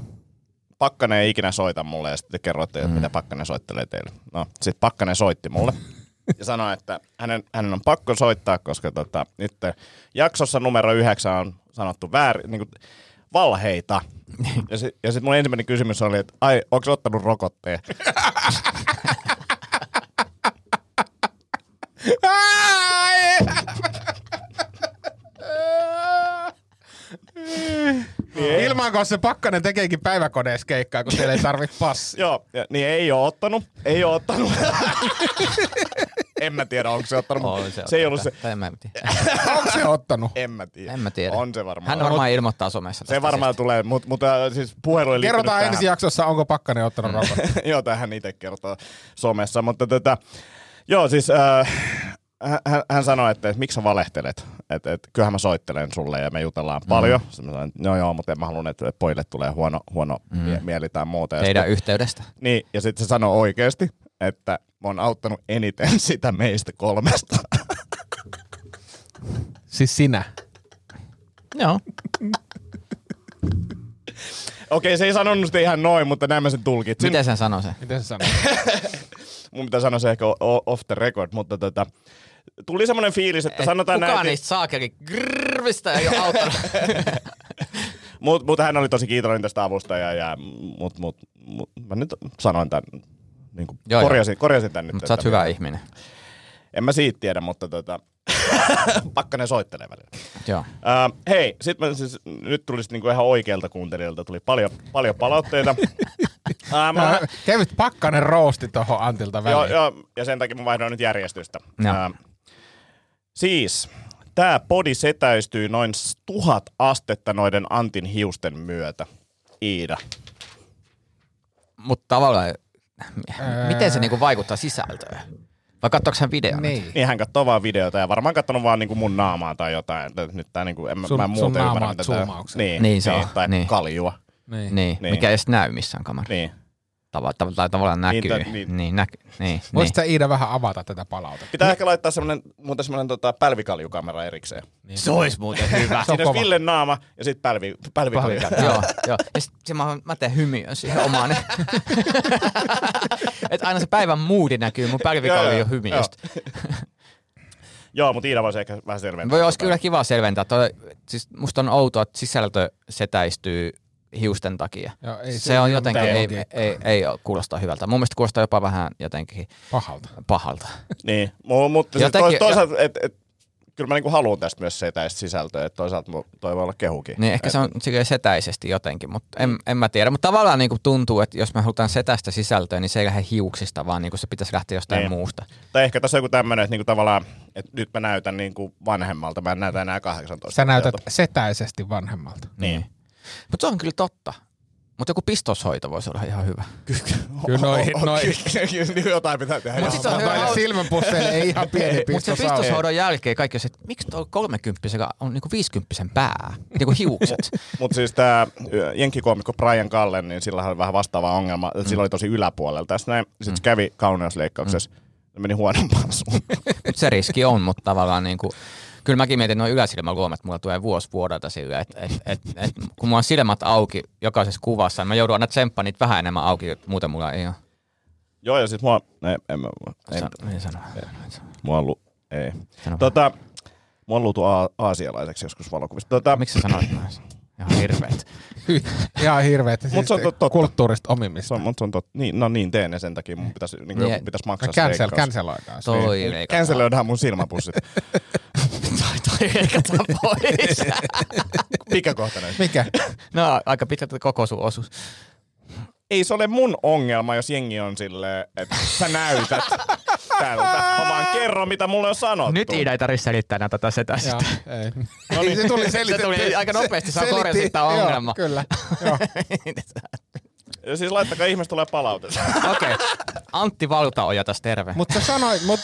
Pakkanen ei ikinä soita mulle ja sitten te kerroitte, että mm. mitä Pakkanen soittelee teille. No, sitten Pakkanen soitti mulle ja sanoi, että hänen, hänen on pakko soittaa, koska tota, nyt jaksossa numero yhdeksän on sanottu väärin, niin kuin, valheita. Ja sitten ja sit mun ensimmäinen kysymys oli, että ai, onko ottanut rokotteen? Niin Ilman kanssa se pakkanen tekeekin päiväkodeessa keikkaa, kun siellä ei tarvitse passi. Joo, ja, niin ei ole ottanut. Ei ole ottanut. en mä tiedä, onko se ottanut. On se, ottanut. se ei ollut se. En mä tiedä. onko se ottanut? En mä tiedä. En mä tiedä. On se varmaan. Hän varmaan ilmoittaa somessa. Se varmaan sitten. tulee, mutta mut, siis puhelu ei Kerrotaan ensi jaksossa, onko pakkanen ottanut rokotteen. Joo, tähän itse kertoo somessa, mutta tätä... Tota, joo siis äh, hän, hän sanoi, että, että miksi sä valehtelet, että, että kyllähän mä soittelen sulle ja me jutellaan paljon. Mm. Mä sanoin, no joo, mutta en mä halunnut, että pojille tulee huono, huono mm. mieli tai muuta. Ja Teidän sitten- yhteydestä. Niin, ja sitten se sanoi oikeasti, että mä oon auttanut eniten sitä meistä kolmesta. Siis sinä. Joo. Okei, se ei sanonut sitä ihan noin, mutta näin mä sen tulkitsin. Miten sen sanoi se? Miten se sanoo? Mun pitää sanoa se ehkä off the record, mutta tota, tuli semmoinen fiilis, että sanotaan Kukaan näin, niistä saakeli grrvistä ei ole auttanut. Mutta mut hän oli tosi kiitollinen tästä avusta, ja, ja, mut, mut, mut, mä nyt sanoin tämän, niin kuin Joo, korjasin, korjasin tämän nyt. Mutta sä oot hyvä ihminen. En mä siitä tiedä, mutta tota, pakkanen soittelee välillä. Joo. Uh, hei, sit mä siis, nyt tuli sit niinku ihan oikealta kuuntelijalta, tuli paljon, paljon palautteita. uh, mä, Kevyt pakkanen roosti tuohon Antilta joo, väliin. joo, ja sen takia mä vaihdoin nyt järjestystä. Joo. Uh, siis, tämä podi setäystyy noin tuhat astetta noiden Antin hiusten myötä. Iida. Mutta tavallaan, miten se niinku vaikuttaa sisältöön? Vai katsoiko hän videon? Niin. Niin hän katsoo vaan videota ja varmaan katsonut vaan niinku mun naamaa tai jotain. Nyt tää niinku, en, mä- Sun- mä en sun muuten ymmärrä, naamaa mitä tää- zoomauksella. Niin, Niin se on, Tai niin. kaljua. Niin. Niin, Niin. mikä ei edes näy missään kamerassa. Niin. Tava, tav- tai tavallaan Niin, näkyy. Niin, niin. niin, näky, niin, niin. Voisitko sä Iida vähän avata tätä palautetta? Pitää ehkä laittaa semmonen, muuten semmonen tota, pälvikaljukamera erikseen. Se olisi muuten hyvä. Se on Siinä olisi. Villen naama ja sitten pälvi, pälvikalju. joo, joo. Ja sit se mä, mä teen hymiön siihen omaan. että aina se päivän moodi näkyy mun Joo, pälvikallion joo, hymiöstä. Joo, mutta Iida voisi ehkä vähän selventää. Voi olisi kyllä kiva selventää. Toi, siis musta on outoa, että sisältö setäistyy hiusten takia. Joo, ei se, se on ole jotenkin, ei, ei, ei, ei kuulosta hyvältä. Mun mielestä kuulostaa jopa vähän jotenkin Pahalta. pahalta. Niin, mu- mutta siis Jotenkin- tois, toisaalta, et, et, kyllä mä niinku haluan tästä myös setäistä sisältöä, että toisaalta mu- toi voi olla kehukin. Niin ehkä se on setäisesti jotenkin, mutta en, en mä tiedä. Mutta tavallaan niin kuin tuntuu, että jos me halutaan setästä sisältöä, niin se ei lähde hiuksista, vaan niin kuin se pitäisi lähteä jostain Niin. muusta. Tai ehkä tässä on joku tämmöinen, että niinku tavallaan, että nyt mä näytän niinku vanhemmalta, mä en näytä enää 18 Sä näytät setäisesti vanhemmalta. Niin. Mutta se on kyllä totta. Mutta joku pistoshoito voisi olla ihan hyvä. Kyllä noihin, noin. Kyllä jotain pitää tehdä. Mut sit se on hyvä- silmänpusseille ei ihan pieni Mutta se pistos pistoshoidon jälkeen kaikki on se, että miksi tuo 30 on niinku 50 pää, niinku hiukset. Mutta siis tämä jenkkikoomikko Brian Cullen, niin sillä oli vähän vastaava ongelma, sillä oli tosi yläpuolella. Tässä näin, sitten se kävi kauneusleikkauksessa, se meni huonompaan suuntaan. Mut se riski on, mutta tavallaan niinku, kyllä mäkin mietin noin yläsilmäluomet, mulla tulee vuosi vuodelta sille, että et, et, et, kun mulla on silmät auki jokaisessa kuvassa, niin mä joudun aina tsemppaan niitä vähän enemmän auki, muuten mulla ei ole. Joo, ja siis mua, ei, en, mä, ei, niin sano. mua on, lu, ei. Sano. Tota, mua on luutu a- aasialaiseksi joskus valokuvista. Tota, Miksi sä sanoit näin? Ihan hirveet. Ihan hirveet. Siis se on totta. Kulttuurista se omimmista. on, mut se on tot, niin, no niin teen ja sen takia mun pitäisi, niin Niin, joku pitäisi maksaa Cancel, se leikkaus. canceloidaan. se. Toi Niin. leikataan. Canceloidaan mun silmäpussit. toi, toi leikataan pois. Mikä kohta näin? Mikä? no aika pitkälti koko sun osuus. Ei se ole mun ongelma, jos jengi on silleen, että sä näytät tältä. Mä vaan kerron, mitä mulle on sanottu. Nyt Iida ei tarvitse selittää näitä tätä sitä Joo, sitten. ei. No niin, se tuli selitetty. tuli aika nopeasti, Se- korjasit selitti- tää joo. Kyllä, joo. Ja siis laittakaa ihmiset tulee palautetta. Okei. Antti Valtaoja tässä terve. Mutta sä sanoit, mut,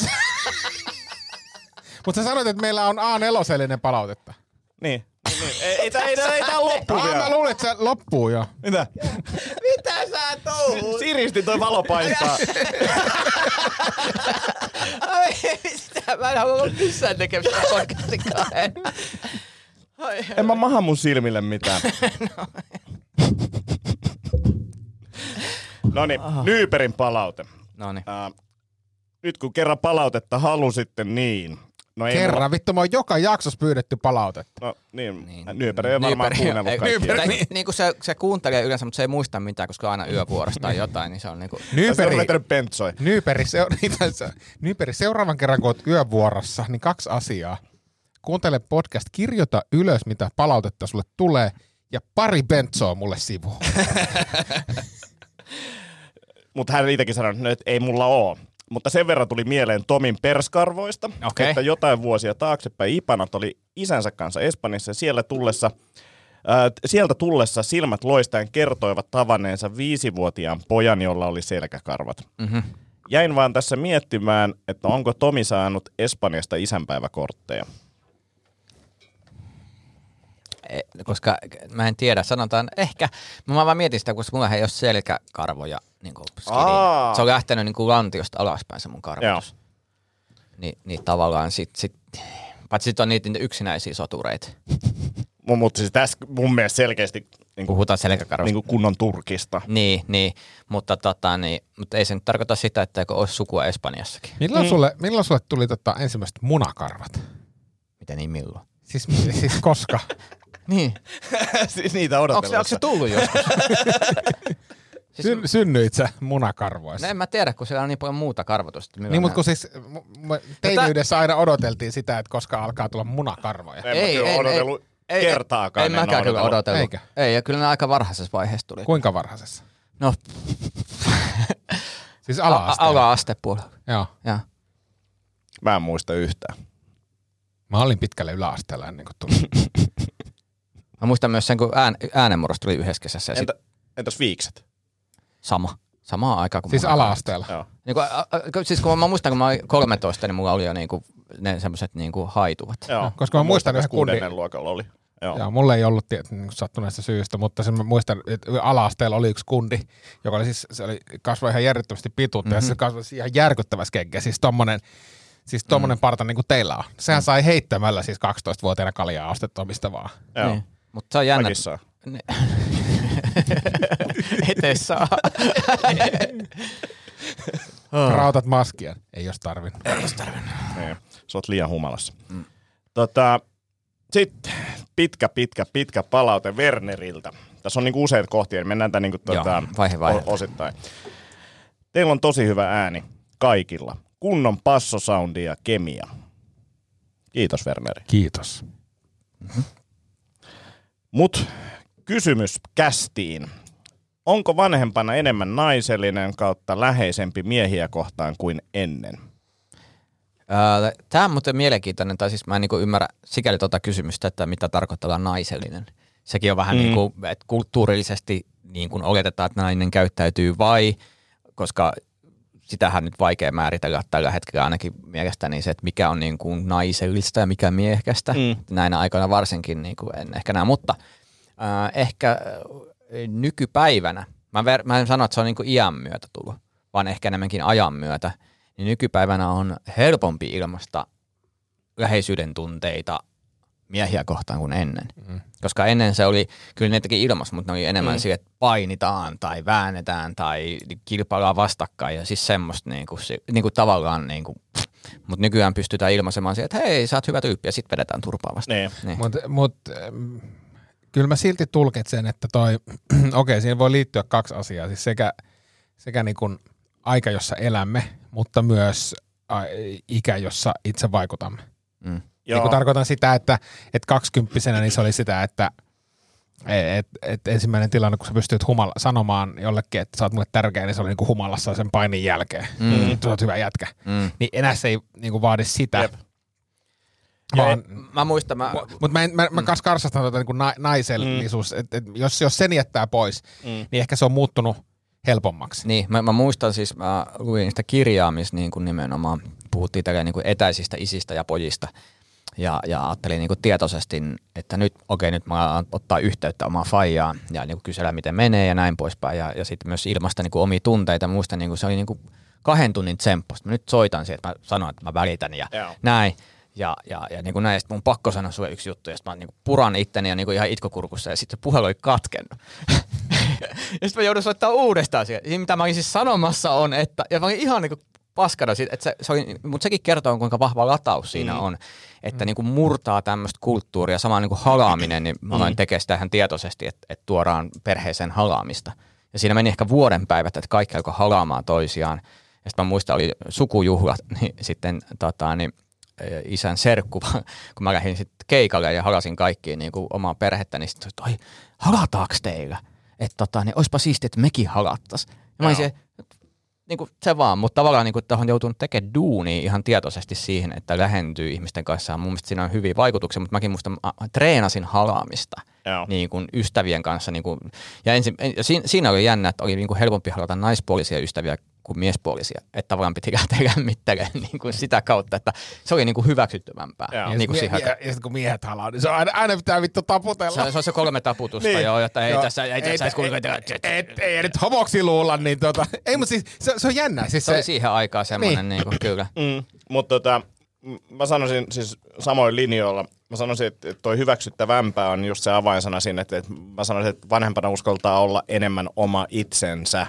mut sä sanoit, että meillä on A4 palautetta. niin. niin, niin. Ei, ei, tää, ei, tää, ei tää loppu Ah, mä vielä. luulin, että se loppuu jo. Mitä Siristi toi valo paistaa. Ai, sitä mä en halua missään tekemistä podcastin En mä maha mun silmille mitään. No niin, Nyyperin palaute. No niin. Ää, nyt kun kerran palautetta halusitte, niin. No ei Kerran, vittu, mä oon joka jaksossa pyydetty palautetta. Mulla, no niin, Niin. niin. Nyyperi ei varmaan Nyperi- kuunnellut ei, kaikkia. tai Niin kuin se, se kuuntelee yleensä, mutta se ei muista mitään, koska aina yövuorosta tai jotain, niin se on niinku... Se on Nyyperi, pentsoi. Nyyperi, se- Nyyperi, seuraavan kerran kun oot yövuorossa, niin kaksi asiaa. Kuuntele podcast, kirjoita ylös, mitä palautetta sulle tulee, ja pari bentsoa mulle sivuun. Mutta hän itsekin sanoi, että ei mulla oo. Mutta sen verran tuli mieleen Tomin perskarvoista, Okei. että jotain vuosia taaksepäin Ipanat oli isänsä kanssa Espanjassa ja siellä tullessa, ää, sieltä tullessa silmät loistaen kertoivat tavanneensa viisivuotiaan pojan, jolla oli selkäkarvat. Mhm. Jäin vaan tässä miettimään, että onko Tomi saanut Espanjasta isänpäiväkortteja. E, koska mä en tiedä, sanotaan ehkä, mä vaan mietin sitä, koska mulla ei ole selkäkarvoja niin kuin. Se on lähtenyt niin kuin lantiosta alaspäin se mun karvotus. Ni, niin tavallaan sit, sit paitsi sit on niitä yksinäisiä sotureita. Mu- Mutta siis tässä mun mielestä selkeästi niin kuin, Puhutaan selkäkarvosta. niin kuin kunnon Turkista. Niin, niin, mutta, tota, niin, mutta ei se nyt tarkoita sitä, että eikö olisi sukua Espanjassakin. Milloin, Mm. sulle, milloin sulle tuli tota ensimmäiset munakarvat? Miten niin milloin? Siis, siis koska? Niin. siis niitä Onko se, odotellessa. onko se tullut joskus? siis, Syn, synnyit sä munakarvoissa? no en mä tiedä, kun siellä on niin paljon muuta karvotusta. Niin, mutta kun siis teiniydessä aina odoteltiin sitä, että koska alkaa tulla munakarvoja. En mä kyllä odotellut kertaakaan. En en mäkään kyllä odotellut. Eikö? Ei, ja kyllä ne aika varhaisessa vaiheessa tuli. Kuinka varhaisessa? No, Siis a- ala-asteella. ala-astepuolella. Joo. Joo. Mä en muista yhtään. Mä olin pitkälle yläasteella ennen kuin tuli. Mä muistan myös sen, kun ään, äänenmurros tuli yhdessä kesässä. Ja Entä, sit entäs viikset? sama. Samaa aikaa kuin siis ala-asteella. Joo. Niin kuin, a, a, siis kun mä muistan, kun mä olin 13, niin mulla oli jo niinku, ne semmoiset niinku haituvat. Joo. Koska mä muistan myös yhden kundin- kuudennen luokalla oli. Joo. Joo, mulla ei ollut tiet, niin sattuneesta syystä, mutta sen mä muistan, että ala-asteella oli yksi kundi, joka oli siis, se oli, kasvoi ihan järjettömästi pituutta mm-hmm. ja se kasvoi siis ihan järkyttävässä kenkä. Siis tommonen, siis tommonen mm. parta niin kuin teillä on. Sehän sai heittämällä siis 12-vuotiaana kaljaa ostettua mistä vaan. Joo. Niin. Mutta se on jännä. Mäkin saa. Ete saa. Rautat maskia. Ei jos tarvinnut. Niin. Sä oot liian humalassa. Mm. Tota, sitten pitkä, pitkä, pitkä palaute Werneriltä. Tässä on niinku useita kohtia, niin mennään tämän niinku tota, Joo, vaihe vaiheelta. o- osittain. Teillä on tosi hyvä ääni kaikilla. Kunnon passosoundi ja kemia. Kiitos Werneri. Kiitos. Mut kysymys kästiin. Onko vanhempana enemmän naisellinen kautta läheisempi miehiä kohtaan kuin ennen? Tämä on muuten mielenkiintoinen, tai siis mä en niinku ymmärrä sikäli tuota kysymystä, että mitä tarkoittaa naisellinen. Sekin on vähän mm. niin kuin, että kulttuurillisesti niin kuin oletetaan, että nainen käyttäytyy vai, koska sitähän nyt vaikea määritellä tällä hetkellä ainakin mielestäni se, että mikä on niin kuin naisellista ja mikä miehekästä. Mm. Näinä aikoina varsinkin niin kuin en ehkä näe, mutta äh, ehkä äh, nykypäivänä, mä, ver, mä en sano, että se on niin kuin iän myötä tullut, vaan ehkä enemmänkin ajan myötä, niin nykypäivänä on helpompi ilmasta läheisyyden tunteita miehiä kohtaan kuin ennen. Mm. Koska ennen se oli, kyllä ne teki ilmassa, mutta ne oli enemmän mm. sille, että painitaan tai väännetään tai kilpaillaan vastakkain ja siis semmoista niinku, niinku tavallaan niinku, mutta nykyään pystytään ilmaisemaan siihen, että hei, sä oot hyvä tyyppi ja sitten vedetään turpaa vastaan. Niin. Niin. Mutta mut, ähm, kyllä mä silti tulkitsen, että toi, okei, okay, siihen voi liittyä kaksi asiaa. Siis sekä, sekä niin kuin aika, jossa elämme, mutta myös ikä, jossa itse vaikutamme. Mm. Niin kun tarkoitan sitä, että, että kaksikymppisenä niin se oli sitä, että et, et ensimmäinen tilanne, kun sä pystyt humala, sanomaan jollekin, että sä oot mulle tärkeä, niin se oli niinku humalassa sen painin jälkeen. Mm. Sä oot hyvä jätkä. Mm. Niin enää se ei niinku vaadi sitä. Jep. Vaan, Mä muistan, mä, mutta mä, en- mä, mä kans karsastan tuota niin na, naisellisuus, mm. että et, jos, jos sen jättää pois, mm. niin ehkä se on muuttunut helpommaksi. Niin, mä, mä muistan siis, mä luin sitä kirjaa, missä niin kuin nimenomaan puhuttiin tällä niin kuin etäisistä isistä ja pojista. Ja, ja ajattelin niin kuin tietoisesti, että nyt, okei, nyt mä ottaa yhteyttä omaan faijaan ja niin kuin kysellä, miten menee ja näin poispäin. Ja, ja sitten myös ilmaista niin kuin omia tunteita. Muistan, niin kuin se oli niin kuin kahden tunnin tsempposta. Mä nyt soitan siihen, että mä sanon, että mä välitän ja Joo. näin. Ja, ja, ja niin kuin näin, ja sit mun pakko sanoa sulle yksi juttu, ja sit mä niin kuin puran itteni ja niin kuin ihan itkukurkussa, ja sitten se puhelu oli katkennut. ja sitten mä joudun soittaa uudestaan siihen. Siinä, mitä mä olin siis sanomassa on, että, ja mä olin ihan niin kuin paskana että se, se oli, mutta sekin kertoo, kuinka vahva lataus siinä mm. on, että mm. niin kuin murtaa tämmöistä kulttuuria, sama niin kuin halaaminen, niin mä aloin tekemään sitä ihan tietoisesti, että, että tuodaan perheeseen halaamista. Ja siinä meni ehkä vuoden päivät, että kaikki alkoi halaamaan toisiaan. Ja sitten mä muistan, oli sukujuhlat, niin sitten tota, niin, eh, isän serkku, kun mä lähdin sitten keikalle ja halasin kaikkiin niin kuin omaa perhettä, niin niin kuin se vaan, mutta tavallaan niin kuin, että on joutunut tekemään duunia ihan tietoisesti siihen, että lähentyy ihmisten kanssa. Mun mielestä siinä on hyviä vaikutuksia, mutta mäkin muista mä treenasin halaamista Joo. niin kuin ystävien kanssa. Niin kuin, ja ensin, ja siinä, siinä oli jännä, että oli niin kuin helpompi halata naispuolisia ystäviä kuin miespuolisia. Että tavallaan piti lähteä lämmittelemään niin kuin sitä kautta, että se oli niin kuin hyväksyttävämpää. Joo. Ja, Niin kuin sit, siihen ja, ja, ja sit kun miehet halaa, niin se on aina, aina pitää vittu taputella. se, se on se kolme taputusta, Niin. joo, että ei Joo. tässä, ei tässä edes kuinka et, et, ei nyt homoksi luulla, niin tota, ei mutta siis se, se on jännä. Siis Se oli se, siihen aikaan semmoinen, Niin. niin. kuin, kyllä. Mm, mutta tota, mä sanoisin siis samoin linjoilla, mä sanoisin, että että toi hyväksyttävämpää on just se avainsana siinä, että, että mä sanoisin, että vanhempana uskaltaa olla enemmän oma itsensä.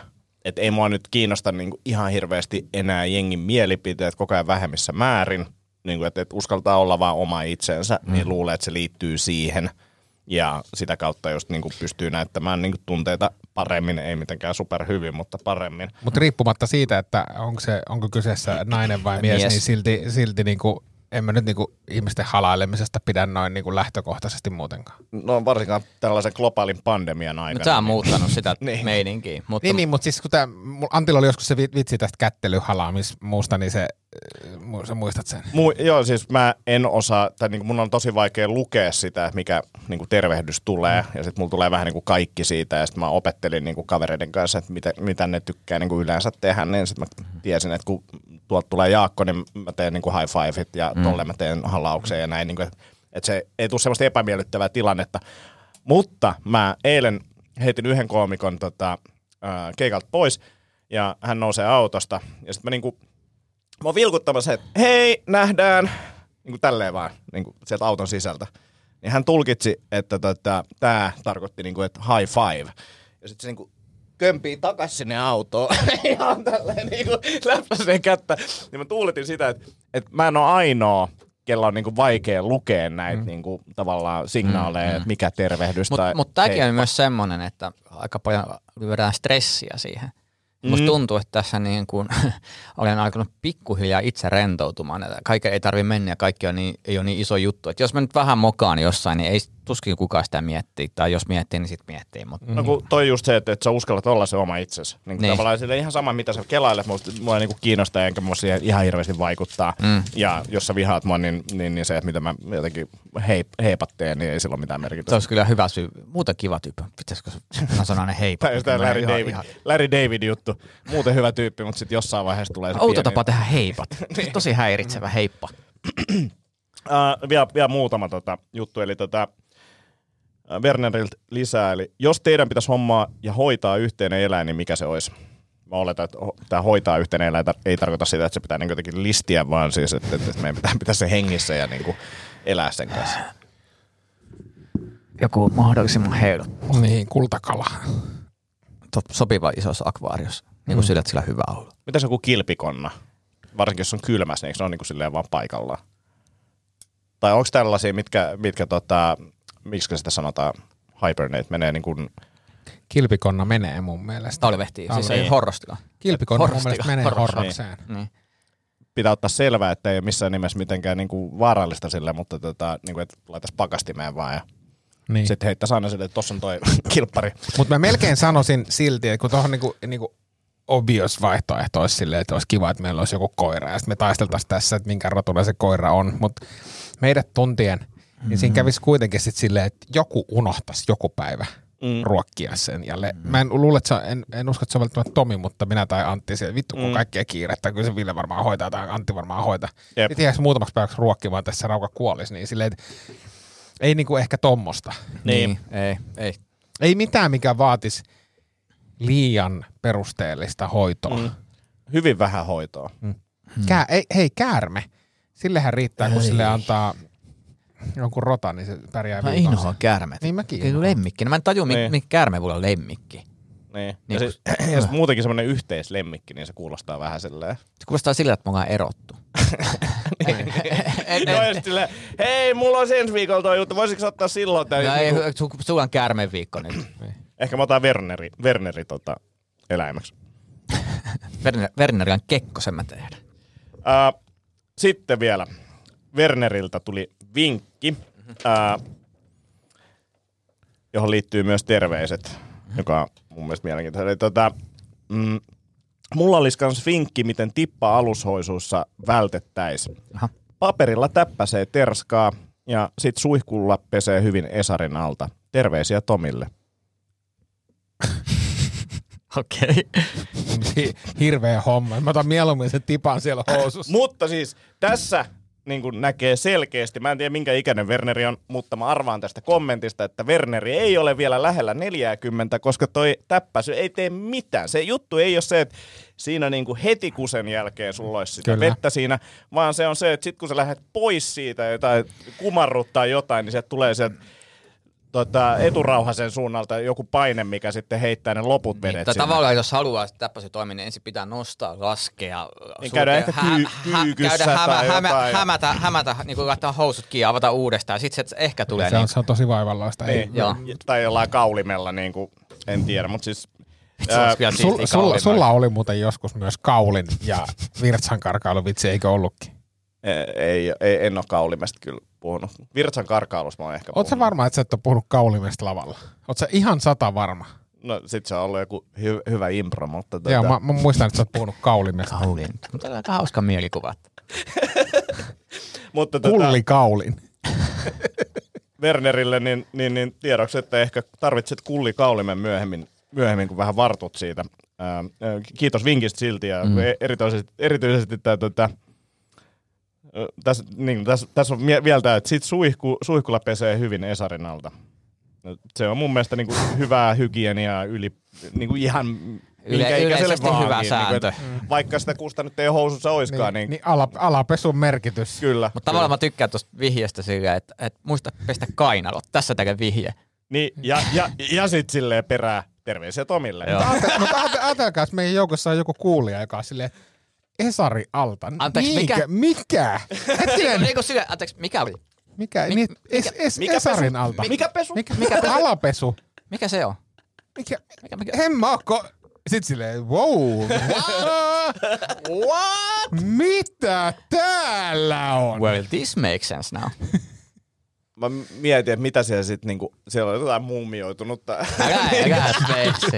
Että ei mua nyt kiinnosta niin kuin ihan hirveästi enää jengin mielipiteet koko ajan vähemmissä määrin. Niin kuin, että, että uskaltaa olla vaan oma itsensä, mm. niin luulee, että se liittyy siihen. Ja sitä kautta just niin kuin pystyy näyttämään niin kuin tunteita paremmin, ei mitenkään superhyvin, mutta paremmin. mutta riippumatta siitä, että onko, se, onko kyseessä nainen vai mies, Mies. niin silti, silti niin kuin, en mä nyt niin kuin ihmisten halailemisesta pidä noin niin kuin lähtökohtaisesti muutenkaan. No varsinkaan tällaisen globaalin pandemian aikana. Mutta tämä on niin- muuttanut sitä Niin. niin. meininkiä. Mutta Niin, niin mutta siis kun tää, Antilla oli joskus se vi- vitsi tästä kättelyhalaamismuusta, niin se, sä muistat sen? Mu- joo, siis mä en osaa, tai niinku mun on tosi vaikea lukea sitä, että mikä niinku tervehdys tulee, mm. ja sitten mulla tulee vähän niinku kaikki siitä, ja sitten mä opettelin niinku kavereiden kanssa, että mitä, mitä ne tykkää niinku yleensä tehdä, niin sitten mä tiesin, että kun tuolta tulee Jaakko, niin mä teen niinku high fiveit, ja mm. tolle mä teen halauksen, ja näin, niinku, että et se ei tule semmoista epämiellyttävää tilannetta. Mutta mä eilen heitin yhden koomikon tota, ää, keikalta pois, ja hän nousee autosta, ja sitten mä niinku mä oon vilkuttamassa, että hei, nähdään, niin kuin tälleen vaan, niin kuin sieltä auton sisältä. Niin hän tulkitsi, että tota, tämä tarkoitti, niin kuin, että high five. Ja sitten se niin kuin kömpii takas sinne autoon, ihan tälleen niin kuin läppäseen kättä. Niin mä tuuletin sitä, että, että mä en ole ainoa, kella on niin kuin vaikea lukea näitä mm. niin kuin, tavallaan signaaleja, mm, että mikä tervehdys Mutta mut tämäkin hei, on myös semmoinen, että aika paljon lyödään stressiä siihen. Musta Mm. tuntuu, että tässä niin kuin, olen alkanut pikkuhiljaa itse rentoutumaan. Kaikki ei tarvi mennä ja kaikki on niin, ei ole niin iso juttu. Että jos mä nyt vähän mokaan jossain, niin ei tuskin kukaan sitä miettii. Tai jos miettii, niin sitten miettii. Mutta No kun toi just se, että, että sä uskallat olla se oma itsesi. Niin kuin Niin. Tavallaan sille ihan sama, mitä sä kelailet, musta, mua ei niin kiinnostaa, enkä mua siihen ihan hirveästi vaikuttaa. Mm. Ja jos sä vihaat mua, niin, niin, niin se, että mitä mä jotenkin heip, heipat teen, niin ei sillä ole mitään se merkitystä. olisi kyllä hyvä syy. Muuta kiva tyyppi. Pitäisikö mä sanoa ne hei? Tai just tämä Larry David, Larry David juttu. Muuten hyvä tyyppi, mutta sitten jossain vaiheessa tulee se Outo pieni... tapa tehdä heipat. Tosi häiritsevä heippa. Uh, vielä, vielä muutama tota, juttu, eli tota, Werneriltä lisää, eli jos teidän pitäisi hommaa ja hoitaa yhteinen eläin, niin mikä se olisi? Mä oletan, että tämä hoitaa yhteinen eläin ei tarkoita sitä, että se pitää niin jotenkin listiä, vaan siis, että, että meidän pitää pitää se hengissä ja niin kuin elää sen kanssa. Joku mahdollisimman heidot. Niin, kultakala. Sopiva isossa akvaariossa. Niin kuin sillä, että sillä on hyvä olla. Mitäs joku kilpikonna? Varsinkin jos on kylmässä, niin eikö ne ole niin kuin silleen vaan paikallaan? Tai onko tällaisia, mitkä, mitkä tota, miksi sitä sanotaan, hibernate, menee niin kuin Kilpikonna menee mun mielestä. Talvehtii. Siis Talvi. ei horrostila. Kilpikonna mun Horrostila. mielestä menee Horros. horrokseen. Niin. pitää ottaa selvää, että ei ole missään nimessä mitenkään niin kuin vaarallista sille, mutta tota, niin kuin, että laitas pakastimeen vaan ja Niin. sitten heittäisi aina sille, että tossa on toi kilppari. Mutta mä melkein sanoisin silti, että kun tuohon niinku, niinku obvious vaihtoehto olisi silleen, että olisi kiva, että meillä olisi joku koira ja sitten me taisteltaisiin tässä, että minkä rotunen se koira on. Mutta meidät tuntien, niin siinä kävisi kuitenkin sitten silleen, että joku unohtaisi joku päivä mm. ruokkia sen. Ja le- mä en luule, että se on, en, en usko, että se on välttämättä Tomi, mutta minä tai Antti siellä, vittu kun Mm. kaikkea kiirettä, kyllä se Ville varmaan hoitaa tai Antti varmaan hoitaa. Jep. Sitten jääkö muutamaksi päiväksi ruokkimaan tässä rauka kuolisi, niin silleen, että ei niinku ehkä tommosta. Niin. niin. Ei, ei. Ei mitään, mikä vaatisi liian perusteellista hoitoa. Mm. Hyvin vähän hoitoa. Kää, ei, hei, käärme. Sillehän riittää, kun sille antaa jonkun rotan, niin se pärjää Mä viikon. inhoan käärmeet. Niin mäkin Kyllä inhoan. lemmikki. No mä en tajua, Niin. niin. mikä käärme voi olla lemmikki. Niin. Ja, Niin siis, ja sit muutenkin semmoinen yhteislemmikki, niin se kuulostaa vähän silleen. Se kuulostaa sillä, että me ollaan erottu. Joo, ja en, sit silleen, hei, mulla on ensi viikolla toi juttu, voisitko sä ottaa silloin? Tää, no ei, niinku, su, sulla on käärmeen viikko nyt. ehkä mä otan Werneri, Werneri tota, eläimeksi. Werner, Werner on kekkosen mä tehdä. Uh, sitten vielä. Werneriltä tuli vinkki, ää, johon liittyy myös terveiset, joka on mun mielestä mielenkiintoista. Eli tota, mm, mulla olisi myös vinkki, miten tippa alushoisuussa vältettäisiin. Aha. Paperilla täppäsee terskaa ja sit suihkulla pesee hyvin Esarin alta. Terveisiä Tomille. Okei. Hi- hirveä homma. Mä otan mieluummin sen tipan siellä housussa. Mutta siis tässä niin kuin näkee selkeästi, mä en tiedä minkä ikäinen Werneri on, mutta mä arvaan tästä kommentista, että Werneri ei ole vielä lähellä 40, koska toi täppäsy ei tee mitään. Se juttu ei ole se, että siinä niin kuin heti kusen jälkeen sulla olisi sitä Kyllä. vettä siinä, vaan se on se, että sit kun sä lähdet pois siitä jotain kumarruttaa jotain, niin sieltä tulee sieltä tota, eturauhasen suunnalta joku paine, mikä sitten heittää ne loput vedet Tai sinne. tavallaan, jos haluaa, että täppäsy toimii, niin ensin pitää nostaa, laskea, Niin käydä ehkä kyy- kyykyssä käydä hämä, tai hämä, jotain. hämätä, hämätä, niin kuin laittaa housut kiinni ja avata uudestaan. Sitten se ehkä tulee Se on, niin, se on tosi vaivalloista. Ei, Niin, Joo. Tai jollain kaulimella, niin kuin, en tiedä, mutta siis... ää, Sul, sulla, sulla oli muuten joskus myös kaulin ja virtsan karkailuvitsi, eikö ollutkin? Ei, ei, en ole kaulimesta kyllä puhunut. Virtsan karkailusta mä oon ehkä Oletko varma, että sä et ole puhunut kaulimesta lavalla? Oletko sä ihan sata varma? No sit se on ollut joku hy- hyvä impro, mutta tota, Joo, mä, mä, muistan, että sä oot puhunut kaulimesta. Kaulin. Mutta aika hauska mielikuva. mutta tota, Kulli kaulin. Wernerille niin, niin, niin tiedoksi, että ehkä tarvitset kulli kaulimen myöhemmin, myöhemmin kun vähän vartut siitä. Ää, kiitos vinkistä silti ja mm. erityisesti, erityisesti tämä tota, ö, tässä, niin, tässä, tässä on vielä tämä, että sit suihku, suihkulla pesee hyvin Esarin alta. No, Se on mun mielestä niin kuin hyvää hygieniaa yli niin kuin ihan Yle- yleisesti vaan. hyvä niin, niin kuin, sääntö. että vaikka sitä kusta nyt ei housussa oiskaan, Niin, niin, niin ala, alapesun merkitys. kyllä. Mutta tavallaan mä tykkään tuosta vihjeestä silleen, että, että muista pestä kainalot. Tässä tekee vihje. Niin, ja, ja, ja sit silleen perää terveisiä Tomille. Mutta ajate- ajatelkaa, että meidän joukossa on joku kuulija, joka on silleen, Esari Alta. Anteeksi, Niinkö? mikä? Hetkinen, kuin silleen, anteeksi, mikä oli? mikä? Mi- Niin, es, es, mikä Esarin pesu? Alta. Mikä pesu? Mikä, mikä pesu? Alapesu. Mikä se on? Mikä? Mikä, mikä? En mä ko- Sitten silleen, wow. What? Mitä täällä on? Well, this makes sense now. Mä mietin, että mitä siellä sitten, niinku, siellä on jotain muumioitunutta. Älä, älä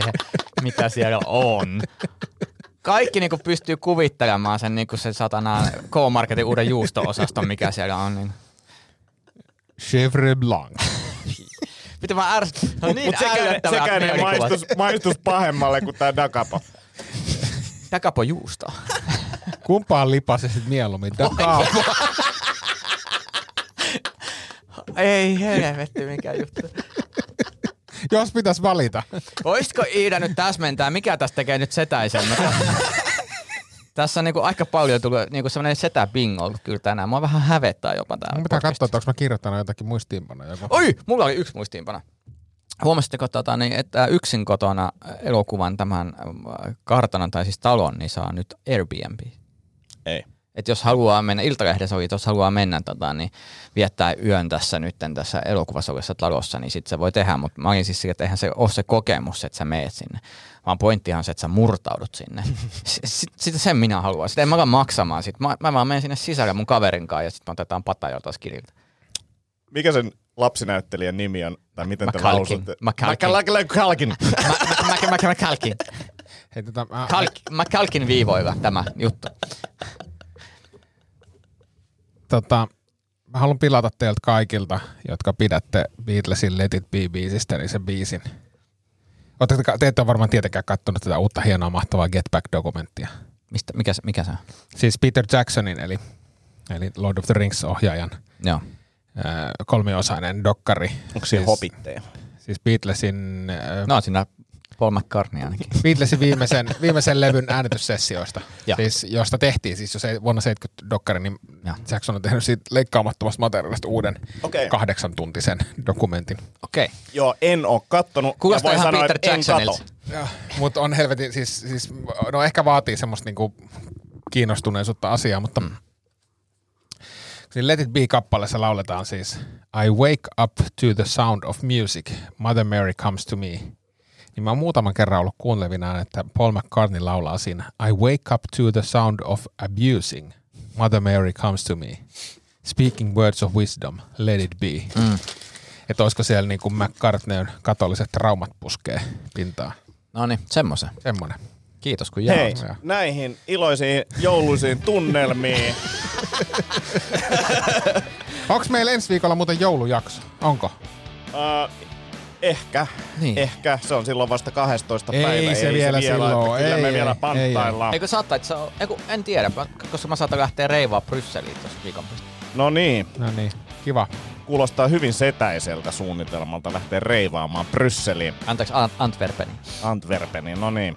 mitä siellä on. Kaikki niinku pystyy kuvittelemaan sen, niinku sen satana K-Marketin uuden juusto-osaston, mikä siellä on. Niin. Chevre Blanc. Miten mä ärsytän? No niin Mutta sekään, sekään ei maistus, maistus pahemmalle kuin tämä Dakapo. Dakapo juustoa. Kumpaan lipasit mieluummin? Dakar. Ei helvetti, mikä juttu. Jos pitäisi valita. Olisiko Iida nyt täsmentää, mikä tästä tekee nyt setäisen? Tässä on niinku aika paljon tullut niinku sellainen setä bingo kyllä tänään. Mua vähän hävettää jopa tää. Mun pitää katsoa, että onko mä kirjoittanut jotakin muistiinpanoja. Joku. Oi, mulla oli yksi muistiinpano. Huomasitteko, tota, niin, että yksin kotona elokuvan tämän äh, kartanon tai siis talon, niin saa nyt Airbnb. Ei. Et jos haluaa mennä, Iltalehdessä oli, että jos haluaa mennä tota, niin viettää yön tässä nyt tässä elokuvassa olevassa talossa, niin sitten se voi tehdä, mutta mä olin siis sillä, että eihän se ole se kokemus, että sä meet sinne, vaan pointtihan on se, että sä murtaudut sinne. Sitten sit sen minä haluan. Sitten en mä ala maksamaan. Sit mä, mä vaan menen sinne sisälle mun kaverin kanssa ja sitten me otetaan pata joltain skidiltä. Mikä sen lapsinäyttelijän nimi on? Tai miten te lausutte? McCalkin. McCalkin. Mä, mä, mä, mä, mä kalkin. Hei, tota, mä, Kalk, mä kalkin viivoilla tämä juttu. Tota, mä haluan pilata teiltä kaikilta, jotka pidätte Beatlesin Let It Be-biisistä, niin sen biisin. Ootteko, te- te ette ole varmaan tietenkään katsonut tätä uutta hienoa mahtavaa Get Back-dokumenttia. Mistä, mikä, se- mikä se on? Siis Peter Jacksonin, eli, eli Lord of the Rings-ohjaajan Joo. kolmiosainen dokkari. Onko siellä siis, hobitteja? Siis Beatlesin, No siinä Paul McCartney ainakin. Beatlesin viimeisen, viimeisen levyn äänityssessioista, Joo. siis, josta tehtiin siis jo se, vuonna 70 dokkari, niin Joo. Jackson on tehnyt siitä leikkaamattomasta materiaalista uuden Okei. kahdeksan tuntisen dokumentin. Okei. Okay. Joo, en oo kattonut. Kuulostaa ja ihan sanoa, Peter Jacksonilta. Mutta on helvetin, siis, siis, no ehkä vaatii semmoista niinku kiinnostuneisuutta asiaa, mutta mm. siinä Let It Be-kappaleessa lauletaan siis I wake up to the sound of music, Mother Mary comes to me. Niin mä oon muutaman kerran ollut kuuntelevinaan, että Paul McCartney laulaa siinä I wake up to the sound of abusing, Mother Mary comes to me. Speaking words of wisdom, let it be. Mm. Että olisiko siellä niin kuin McCartneyn katoliset traumat puskee pintaan. No niin, semmoisen. Semmoinen. Kiitos kun Hei, jaoit. näihin iloisiin jouluisiin tunnelmiin. Onko meillä ensi viikolla muuten joulujakso? Onko? Uh, ehkä, Niin. ehkä. Se on silloin vasta 12 Ei päivä. se vielä silloin. Kyllä Ei, me ei, vielä ei, panttaillaan. Eikö saattaa, että se on, eiku, en tiedä, koska mä saatan lähteä reivaa Brysseliin tuossa viikon päästä. No niin, No niin, kiva. kuulostaa hyvin setäiseltä suunnitelmalta lähteä reivaamaan Brysseliin, Anteeksi, Ant- Antwerpeniin. Antwerpeniin. No niin.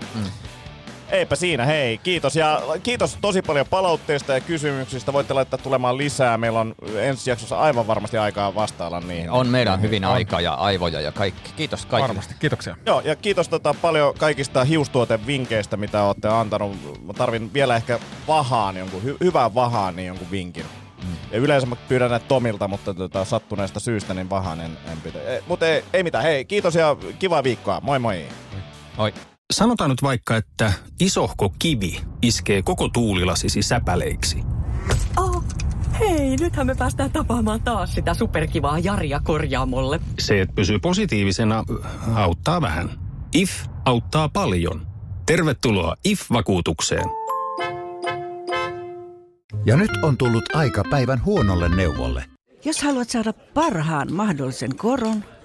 Eipä siinä, hei. Kiitos ja kiitos tosi paljon palautteista ja kysymyksistä. Voitte laittaa tulemaan lisää. Meillä on ensi jaksossa aivan varmasti aikaa vastailla niihin. On meidän hyvin aikaa ja aivoja ja kaikki. Kiitos kaikille. Varmasti. Kiitoksia. Joo, ja kiitos tota paljon kaikista hiustuotevinkkeistä, mitä olette antanut. Mä tarvin vielä ehkä vahaan, jonkun hy- hyvän vahaan, niin jonkun vinkin. Mm. Ja yleensä mä pyydän näitä Tomilta, mutta tota, sattuneesta syystä niin vahaan en, en pidä. E, mutta ei, ei mitään, hei, kiitos ja kivaa viikkoa. Moi moi. Oi. Sanotaan nyt vaikka, että isohko kivi iskee koko tuulilasisi säpäleiksi. Oh, hei, nythän me päästään tapaamaan taas sitä superkivaa Jaria korjaamolle. Se, että pysyy positiivisena, auttaa vähän. IF auttaa paljon. Tervetuloa IF-vakuutukseen. Ja nyt on tullut aika päivän huonolle neuvolle. Jos haluat saada parhaan mahdollisen koron,